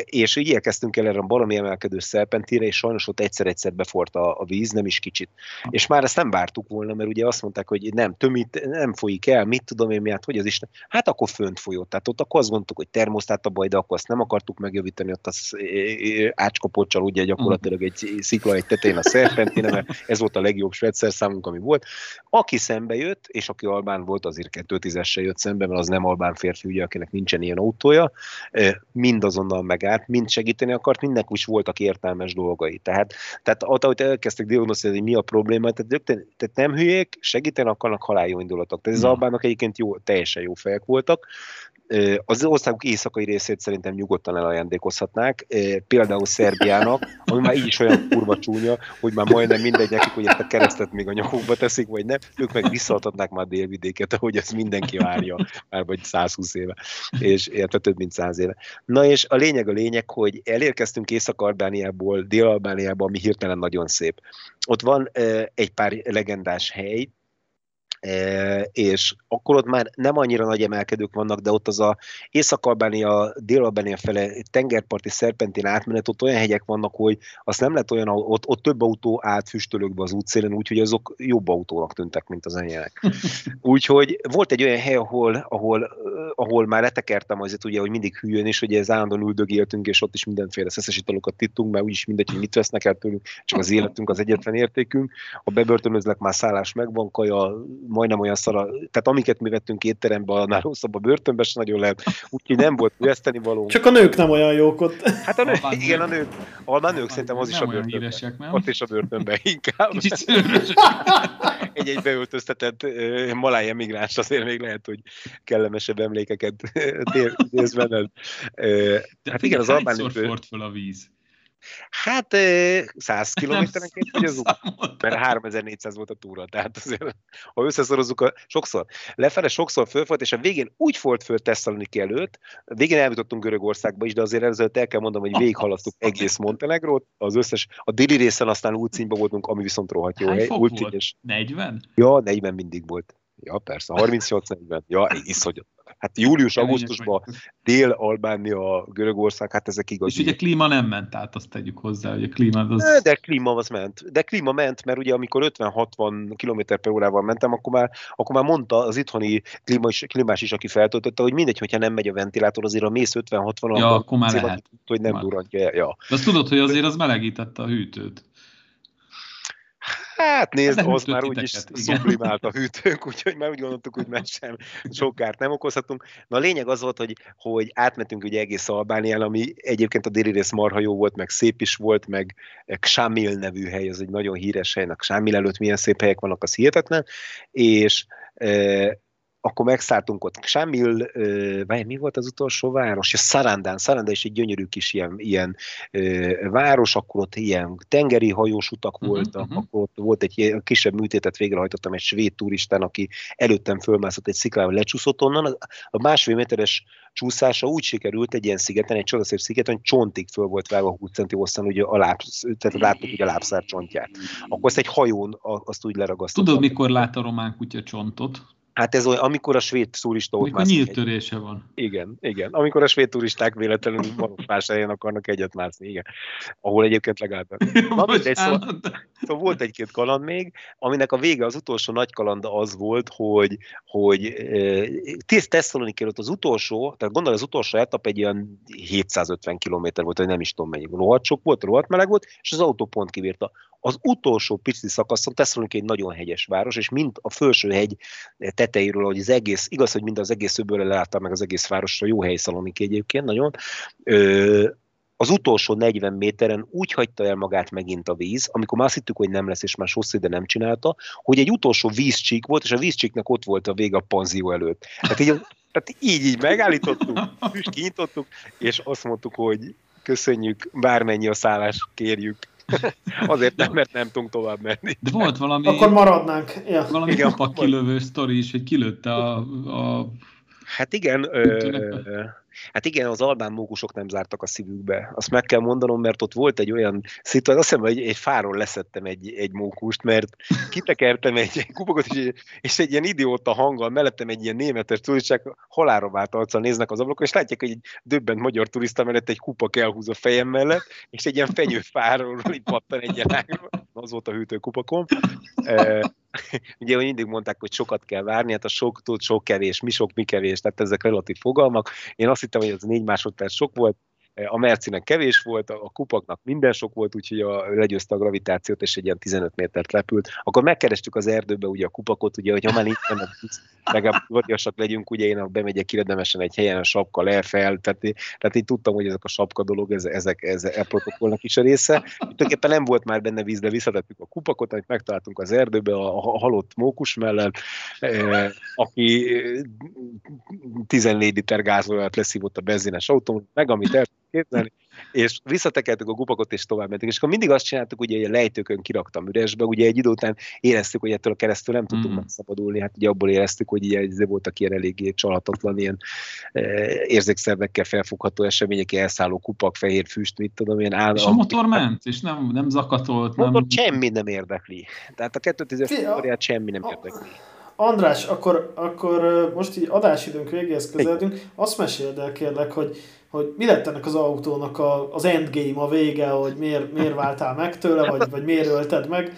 és így érkeztünk el erre a valami emelkedő szerpentire, és sajnos ott egyszer-egyszer befort a, a víz, nem is kicsit. És már ezt nem vártuk volna, mert ugye azt mondták, hogy nem, tömít, nem folyik el, mit tudom én, mi, hát hogy az Isten. Hát akkor fönt folyott. Tehát ott akkor azt gondoltuk, hogy termosztát a baj, de akkor azt nem akartuk megjavítani, ott az ácskapocsal ugye gyakorlatilag egy szikla egy tetején a szerpentine, mert ez volt a legjobb svetszer számunk, ami volt. Aki szembe jött, és aki albán volt, azért 210 jött szembe, mert az nem albán férfi, ugye, akinek nincsen ilyen autója, mindazon azonnal megállt, mind segíteni akart, mindenki is voltak értelmes dolgai. Tehát, tehát ott, ahogy elkezdtek diagnosztizni, hogy mi a probléma, tehát, tehát nem hülyék, segíteni akarnak haláljú indulatok. Tehát az albánok egyébként jó, teljesen jó fejek voltak, az országok éjszakai részét szerintem nyugodtan elajándékozhatnák, például Szerbiának, ami már így is olyan kurva csúnya, hogy már majdnem mindegy nekik, hogy ezt a keresztet még a nyakukba teszik, vagy nem, ők meg visszaadhatnák már délvidéket, ahogy ezt mindenki várja, már vagy 120 éve, és érte több mint 100 éve. Na és a lényeg a lényeg, hogy elérkeztünk Észak-Albániából, Dél-Albániába, ami hirtelen nagyon szép. Ott van egy pár legendás hely, és akkor ott már nem annyira nagy emelkedők vannak, de ott az a Észak-Albánia, Dél-Albánia fele tengerparti szerpentin átmenet, ott olyan hegyek vannak, hogy azt nem lehet olyan, ott, ott több autó állt füstölökbe az útszélen, úgyhogy azok jobb autónak tűntek, mint az enyének. Úgyhogy volt egy olyan hely, ahol, ahol, ahol már letekertem azért, ugye, hogy mindig hűjön, és ugye ez állandóan üldögéltünk, és ott is mindenféle szeszes italokat tittunk, mert úgyis mindegy, hogy mit vesznek el tőlünk, csak az életünk az egyetlen értékünk. A bebörtönözlek, már szállás megvan, kaja, majdnem olyan szar a, tehát amiket mi vettünk étterembe, annál rosszabb a börtönbe se nagyon lehet, úgyhogy nem volt veszteni való. Csak a nők nem olyan jók ott. Hát a nők, igen, a nők, a nők szerintem az is a börtönben. Híresek, nem? Ott is a börtönben inkább. Egy-egy beöltöztetett uh, maláj emigráns azért még lehet, hogy kellemesebb emlékeket idéz benned. Uh, hát igen, az albán... fordult fel a víz? Hát 100 kilométerenként vagy az mert 3400 volt a túra, tehát azért, ha összeszorozzuk, a, sokszor, lefele sokszor fölfolt, és a végén úgy volt föl Tesszaloniki előtt, a végén eljutottunk Görögországba is, de azért ezzel el kell mondanom, hogy végighaladtuk egész Montenegrót, az összes, a déli részen aztán útszínba voltunk, ami viszont rohadt jó. Hány fok volt? 40? Ja, 40 mindig volt. Ja, persze, 38-40. Ja, iszonyat. Hát július-augusztusban Dél-Albánia, Görögország, hát ezek igaz. És ugye klíma nem ment át, azt tegyük hozzá, hogy a klíma az... De klíma az ment. De klíma ment, mert ugye amikor 50-60 km per órával mentem, akkor már, akkor már mondta az itthoni klímás, klímás is, aki feltöltötte, hogy mindegy, hogyha nem megy a ventilátor, azért a mész 50-60 ja, akkor már lehet. hogy nem durantja. Ja. De azt tudod, hogy azért az melegítette a hűtőt. Hát nézd, az már úgyis szublimált a hűtőnk, úgyhogy már úgy gondoltuk, hogy meg sem sok kárt nem okozhatunk. Na a lényeg az volt, hogy, hogy átmentünk ugye egész Albánián, ami egyébként a déli rész marha jó volt, meg szép is volt, meg Ksamil nevű hely, az egy nagyon híres hely, Ksamil előtt milyen szép helyek vannak, az hihetetlen, és e, akkor megszálltunk ott Ksamil, vagy mi volt az utolsó város? Ja, Szarandán, Szarandán is egy gyönyörű kis ilyen, ilyen város, akkor ott ilyen tengeri hajós utak uh-huh, voltak, uh-huh. akkor ott volt egy kisebb műtétet végrehajtottam egy svéd turistán, aki előttem fölmászott egy sziklával, lecsúszott onnan, a másfél méteres csúszása úgy sikerült egy ilyen szigeten, egy csodaszép szigeten, hogy csontig föl volt vágva 20 centi hosszan, ugye a láb, tehát láttuk ugye a lábszár csontját. Akkor ezt egy hajón azt úgy leragasztottam. Tudod, mikor lát a román kutya csontot? Hát ez olyan, amikor a svéd turista ott Amikor nyílt törése van. Igen, igen. Amikor a svéd turisták véletlenül más helyen akarnak egyet mászni, igen. Ahol egyébként legalább. Na, mindegy, szóval, szóval, volt egy-két kaland még, aminek a vége, az utolsó nagy kalanda az volt, hogy, hogy eh, Tesszalonik előtt az utolsó, tehát gondolj, az utolsó etap egy olyan 750 km volt, vagy nem is tudom mennyi. Rohadt sok volt, rohadt meleg volt, és az autó pont kibírta az utolsó pici szakaszon, Tesszalonik egy nagyon hegyes város, és mind a felső hegy tetejéről, hogy az egész, igaz, hogy mind az egész öbölre leállta meg az egész városra, jó hely Szaloniki egyébként nagyon, ö, az utolsó 40 méteren úgy hagyta el magát megint a víz, amikor már azt hittük, hogy nem lesz, és már hosszú ide nem csinálta, hogy egy utolsó vízcsík volt, és a vízcsíknek ott volt a vége a panzió előtt. Tehát így, tehát így, így megállítottuk, kinyitottuk, és azt mondtuk, hogy köszönjük, bármennyi a szállás, kérjük. Azért nem, mert nem tudunk tovább menni. De volt valami... Akkor maradnánk. Ja. Valami Igen, kilövő sztori is, hogy kilőtte a, a Hát igen, ö, hát igen, az albán mókusok nem zártak a szívükbe. Azt meg kell mondanom, mert ott volt egy olyan szituáció, azt hiszem, hogy egy fáról leszettem egy, egy mókust, mert kitekertem egy kupakot, és, és egy ilyen idióta hanggal, mellettem egy ilyen németes turisták halára vált arccal néznek az ablakon, és látják, hogy egy döbbent magyar turista mellett egy kupak elhúz a fejem mellett, és egy ilyen fenyőfáról így pattan egy ilyen az volt a hűtőkupakom. Ugye mindig mondták, hogy sokat kell várni, hát a sok tud, sok kevés, mi sok, mi kevés, tehát ezek relatív fogalmak. Én azt hittem, hogy ez négy másodperc sok volt, a Mercinek kevés volt, a kupaknak minden sok volt, úgyhogy a, legyőzte a gravitációt, és egy ilyen 15 métert repült. Akkor megkerestük az erdőbe ugye a kupakot, ugye, hogy ha már nincs, legalább vadiasak legyünk, ugye én bemegyek érdemesen egy helyen a sapka le, fel, tehát, tehát így tudtam, hogy ezek a sapka dolog, ez, ezek, ez a protokollnak is a része. Tulajdonképpen nem volt már benne víz, de visszatettük a kupakot, amit megtaláltunk az erdőbe, a, a halott mókus mellett, eh, aki 14 liter gázolajat leszívott a benzines autón, meg amit el képzelni, és visszatekertük a gupakot, és tovább mentünk. És akkor mindig azt csináltuk, ugye a lejtőkön kiraktam üresbe, ugye egy idő után éreztük, hogy ettől a keresztül nem tudtunk mm. megszabadulni, hát ugye abból éreztük, hogy ugye voltak ilyen eléggé csalhatatlan, ilyen e, érzékszervekkel felfogható események, elszálló kupak, fehér füst, mit tudom, ilyen állam. És a motor ment, és nem, nem zakatolt. Nem... Motor semmi nem érdekli. Tehát a 2010-es semmi nem érdekli. András, akkor, akkor most így adásidőnk végéhez közeledünk. Azt meséld el kérlek, hogy hogy mi lett ennek az autónak a, az endgame, a vége, hogy miért, miért váltál meg tőle, vagy, vagy miért ölted meg?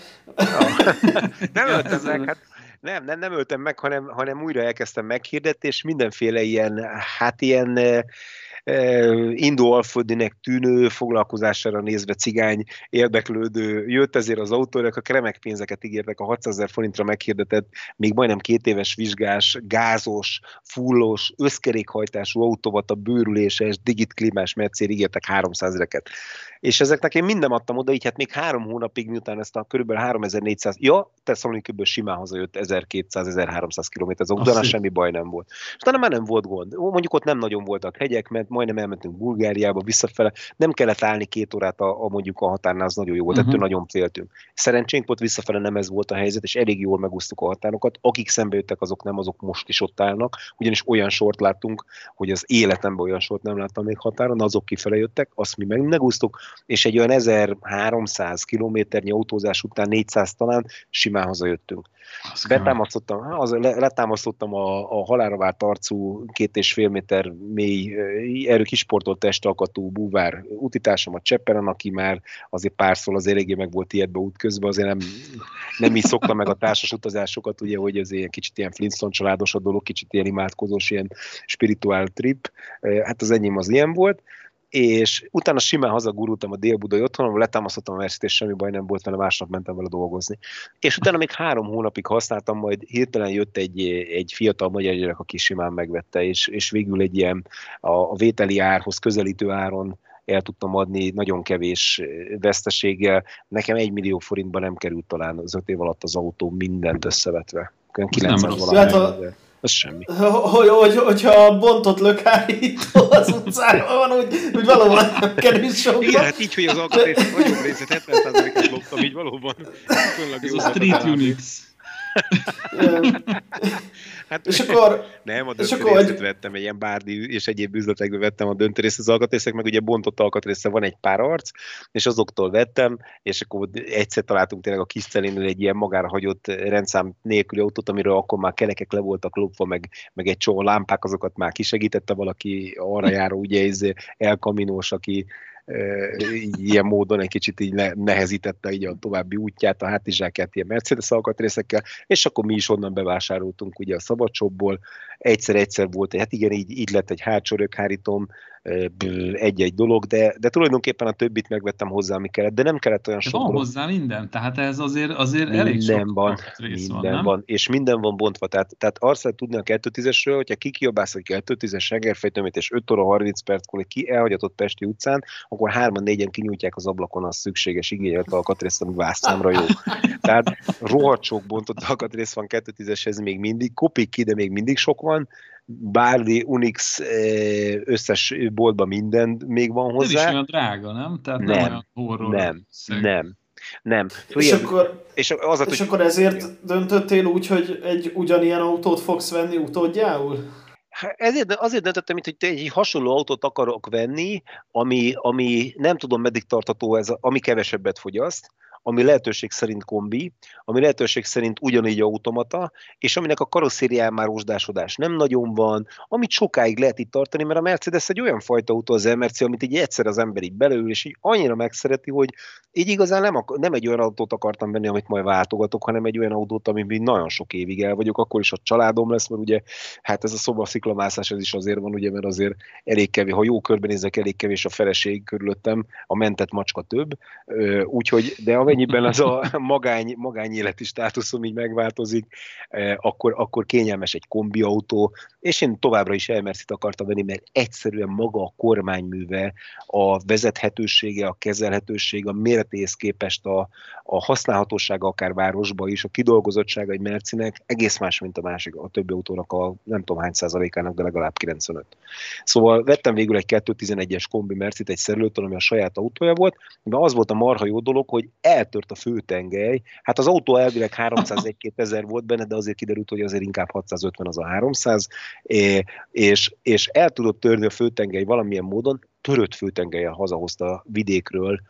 nem öltem meg, hát nem, nem, nem öltem meg, hanem, hanem újra elkezdtem meghirdetni, és mindenféle ilyen, hát ilyen indóalföldinek tűnő, foglalkozására nézve cigány érdeklődő jött ezért az autónak, a remek pénzeket ígértek a 600 ezer forintra meghirdetett, még majdnem két éves vizsgás, gázos, fullos, összkerékhajtású autóvat a bőrüléses, digitklímás mercér ígértek 300 ezereket és ezeknek én minden adtam oda, így hát még három hónapig, miután ezt a körülbelül 3400, ja, Tesszalonikiből simán hazajött 1200-1300 km, az utána semmi baj nem volt. És utána már nem volt gond. Mondjuk ott nem nagyon voltak hegyek, mert majdnem elmentünk Bulgáriába visszafele, nem kellett állni két órát a, a mondjuk a határnál, az nagyon jó volt, uh-huh. ettől nagyon féltünk. Szerencsénk volt visszafele nem ez volt a helyzet, és elég jól megúsztuk a határokat. Akik szembe jöttek, azok nem, azok most is ott állnak, ugyanis olyan sort láttunk, hogy az életemben olyan sort nem láttam még határon, azok kifele jöttek, azt mi meg megúsztuk, és egy olyan 1300 kilométernyi autózás után 400 talán simán hazajöttünk. Betámasztottam, az, letámasztottam a, a halára várt arcú két és fél méter mély erő kisportolt testalkatú búvár utitársamat Csepperen, aki már azért párszor az eléggé meg volt ilyetbe útközben, azért nem, nem így szokta meg a társas utazásokat, ugye, hogy ez ilyen kicsit ilyen Flintstone családos a dolog, kicsit ilyen imádkozós, ilyen spirituál trip. Hát az enyém az ilyen volt, és utána simán hazagurultam a délbudai otthonomba, letámasztottam a verset, és semmi baj nem volt vele, másnap mentem vele dolgozni. És utána még három hónapig használtam, majd hirtelen jött egy, egy fiatal magyar gyerek, aki simán megvette, és, és végül egy ilyen a, a vételi árhoz közelítő áron el tudtam adni nagyon kevés veszteséggel. Nekem egy millió forintban nem került talán az öt év alatt az autó mindent összevetve. 900 valahány az semmi. Hogy, hogy, hogyha bontott lökhárító az utcában van, úgy, úgy valóban nem kerül sok. Igen, hát így, hogy az alkatrész nagyobb részét 70%-et loptam, így valóban. Ez a Street Unix. Hát, és akkor... Nem, a döntőrészet akkor, vettem, egy ilyen bárdi és egyéb üzletekbe vettem a döntőrészt, az alkatrészek, meg ugye bontott alkatrésze van egy pár arc, és azoktól vettem, és akkor egyszer találtunk tényleg a Kisztelénél egy ilyen magára hagyott rendszám nélküli autót, amiről akkor már kerekek le voltak lopva, meg, meg egy csomó lámpák, azokat már kisegítette valaki arra járó, ugye ez elkaminós, aki ilyen módon egy kicsit így nehezítette így a további útját, a hátizsákját ilyen Mercedes alkatrészekkel, és akkor mi is onnan bevásároltunk ugye a szabadsobból, egyszer-egyszer volt, hát igen, így, így lett egy hátsó röghárítom, egy-egy dolog, de, de tulajdonképpen a többit megvettem hozzá, ami kellett, de nem kellett olyan sok. Van hozzá minden, tehát ez azért, azért minden elég sok van, minden van, van, és minden van bontva, tehát, tehát azt lehet tudni a 210-esről, hogyha kikiabálsz egy 210-es sengerfejtömét, és 5 óra 30 perckor egy kielhagyatott Pesti utcán, akkor hárman négyen kinyújtják az ablakon az szükséges igényelt alkatrészt, ami vásztámra jó. Tehát rohadt sok bontott alkatrész van 210-eshez még mindig, kopik ki, de még mindig sok van, Bárdi, Unix eh, összes boltban minden még van hozzá. Ez is olyan drága, nem? Tehát nem, nem olyan horror nem, nem. Nem. És, Ilyen, akkor, és, az, és hogy... akkor ezért döntöttél úgy, hogy egy ugyanilyen autót fogsz venni utódjául? Hát ezért, azért döntöttem, hogy egy hasonló autót akarok venni, ami, ami nem tudom meddig tartató, ez, ami kevesebbet fogyaszt, ami lehetőség szerint kombi, ami lehetőség szerint ugyanígy automata, és aminek a karosszérián már rozsdásodás nem nagyon van, amit sokáig lehet itt tartani, mert a Mercedes egy olyan fajta autó az MRC, amit így egyszer az ember így belül, és így annyira megszereti, hogy így igazán nem, nem egy olyan autót akartam venni, amit majd váltogatok, hanem egy olyan autót, ami nagyon sok évig el vagyok, akkor is a családom lesz, mert ugye hát ez a szobasziklamászás ez is azért van, ugye, mert azért elég kevés, ha jó körbenézek, elég kevés a feleség körülöttem, a mentett macska több, úgyhogy, de amennyiben az a magány, magányéleti státuszom így megváltozik, akkor, akkor kényelmes egy kombiautó, és én továbbra is elmerszit akartam venni, mert egyszerűen maga a kormányműve, a vezethetősége, a kezelhetősége, a méretéhez képest a, a használhatósága akár városba is, a kidolgozottsága egy Mercinek egész más, mint a másik, a többi autónak a nem tudom hány százalékának, de legalább 95. Szóval vettem végül egy 211-es kombi Mercit egy szerelőtől, ami a saját autója volt, de az volt a marha jó dolog, hogy eltört a főtengely. Hát az autó elvileg 301 ezer volt benne, de azért kiderült, hogy azért inkább 650 az a 300, és, és el tudott törni a főtengely valamilyen módon, törött főtengelyen hazahozta vidékről,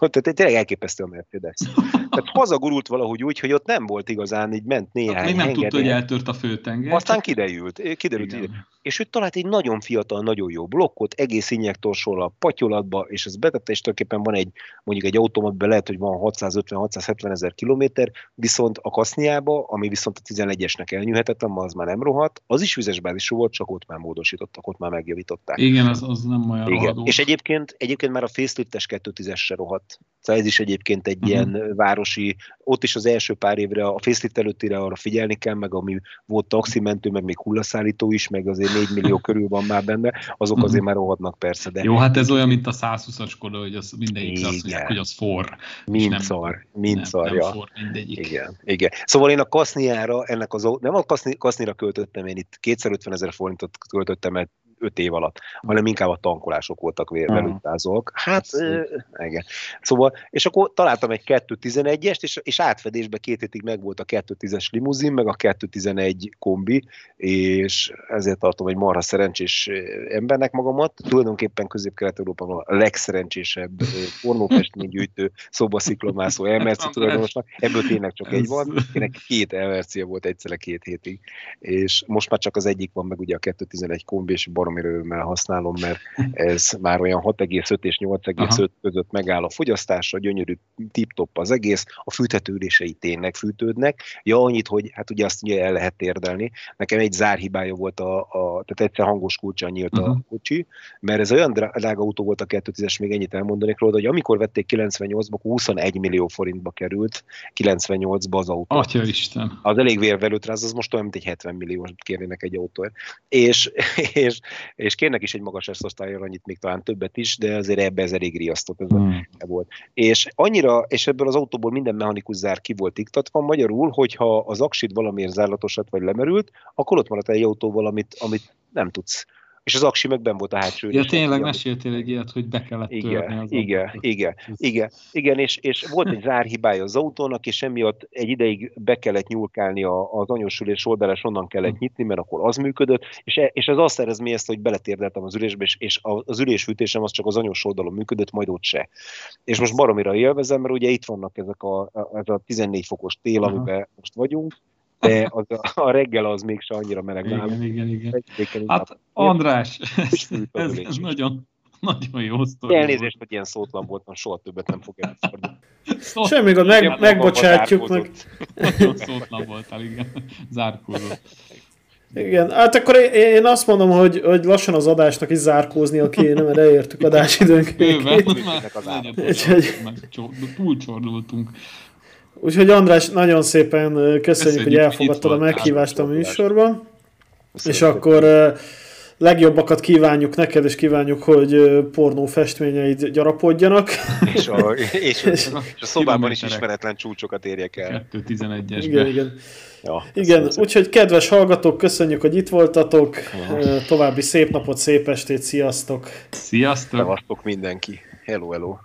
mondta, hogy tényleg elképesztő a Mercedes. Tehát hazagurult valahogy úgy, hogy ott nem volt igazán, így ment néhány Még nem engedély. tudta, hogy eltört a főtenger. Aztán kiderült, kiderült. És ő talált egy nagyon fiatal, nagyon jó blokkot, egész injektorsol a patyolatba, és ez betette, és tulajdonképpen van egy, mondjuk egy automatban lehet, hogy van 650-670 ezer kilométer, viszont a kaszniába, ami viszont a 11-esnek elnyűhetetlen, az már nem rohadt, az is vizes bázisú volt, csak ott már módosítottak, ott már megjavították. Igen, az, az nem olyan Igen. És egyébként, egyébként már a faceliftes 210-es se rohadt. Szóval ez is egyébként egy uh-huh. ilyen városi, ott is az első pár évre, a facelift előttire arra figyelni kell, meg ami volt taximentő, meg még hullaszállító is, meg azért 4 millió körül van már benne, azok uh-huh. azért már rohadnak persze. De... Jó, hát ez olyan, mint a 120-as Koda, hogy az mindegyik azt mondják, hogy az for. Mind nem, szar, mind nem, szar, nem ja. for mindegyik. Igen, igen. Szóval én a kaszniára, ennek az, nem a kaszni, kasznira költöttem, én itt 250 ezer forintot költöttem, mert öt év alatt, hanem inkább a tankolások voltak velük Hát, igen. Szóval, és akkor találtam egy 211-est, és, és átfedésben két hétig meg volt a 210-es limuzin, meg a 211 kombi, és ezért tartom egy marha szerencsés embernek magamat. Tulajdonképpen Közép-Kelet-Európában a legszerencsésebb pornófestménygyűjtő, szobasziklomászó elmerci tulajdonosnak. Ebből tényleg csak egy van. Ének két elmercia volt egyszerre két hétig, és most már csak az egyik van, meg ugye a 211 kombi, és barom baromi örömmel használom, mert ez már olyan 6,5 és 8,5 között megáll a fogyasztása, gyönyörű tip-top az egész, a fűthetődései tényleg fűtődnek. Ja, annyit, hogy hát ugye azt ugye el lehet térdelni. Nekem egy zárhibája volt, a, a tehát egyszer hangos kulcsa nyílt uh-huh. a kocsi, mert ez olyan drága autó volt a 210-es, még ennyit elmondanék róla, hogy amikor vették 98-ba, 21 millió forintba került 98-ba az autó. Atya Isten. Az elég vérvelőt rá, az most olyan, mint egy 70 milliós kérnének egy autóért. És, és, és kérnek is egy magas osztályra annyit, még talán többet is, de azért ebbe ez elég riasztott ez hmm. volt. És annyira, és ebből az autóból minden mechanikus zár ki volt iktatva, magyarul, hogyha az aksid valamiért zárlatosat vagy lemerült, akkor ott maradt egy autóval, amit, amit nem tudsz és az aksi meg ben volt a hátsó Ja, tényleg meséltél egy ilyet, hogy be kellett igen, törni az igen, autót. igen, igen, igen, és, és volt egy zárhibája az autónak, és emiatt egy ideig be kellett nyúlkálni a, az anyósülés oldalra, és onnan kellett nyitni, mert akkor az működött, és, e, és ez azt eredményezte, hogy beletérdeltem az ülésbe, és, és az ülésfűtésem az csak az anyós oldalon működött, majd ott se. És most baromira élvezem, mert ugye itt vannak ezek a, ez a 14 fokos tél, amiben most vagyunk, de az a, a reggel az mégse annyira meleg igen, nálam. Igen, igen, igen. Hát András, ez, ez, ez nagyon, nagyon jó sztori. Elnézést, hogy ilyen szótlan voltam, soha többet nem fog elfordulni. Semmi gond, meg, megbocsátjuk meg. Nagyon szótlan voltál, igen. Zárkózott. Igen, hát akkor én azt mondom, hogy, hogy lassan az adásnak is zárkóznia kéne, mert elértük adásidőnk. Bőven, már túlcsordultunk. Úgyhogy András, nagyon szépen köszönjük, köszönjük hogy elfogadtad a meghívást a műsorban. És akkor legjobbakat kívánjuk neked, és kívánjuk, hogy pornó festményeid gyarapodjanak. És a, és, és, és a szobában is ismeretlen csúcsokat érjek el. 2.11-esben. Igen, igen. Ja, igen, úgyhogy kedves hallgatók, köszönjük, hogy itt voltatok. Ja. További szép napot, szép estét, sziasztok! Sziasztok! Szevasztok mindenki! Hello, hello!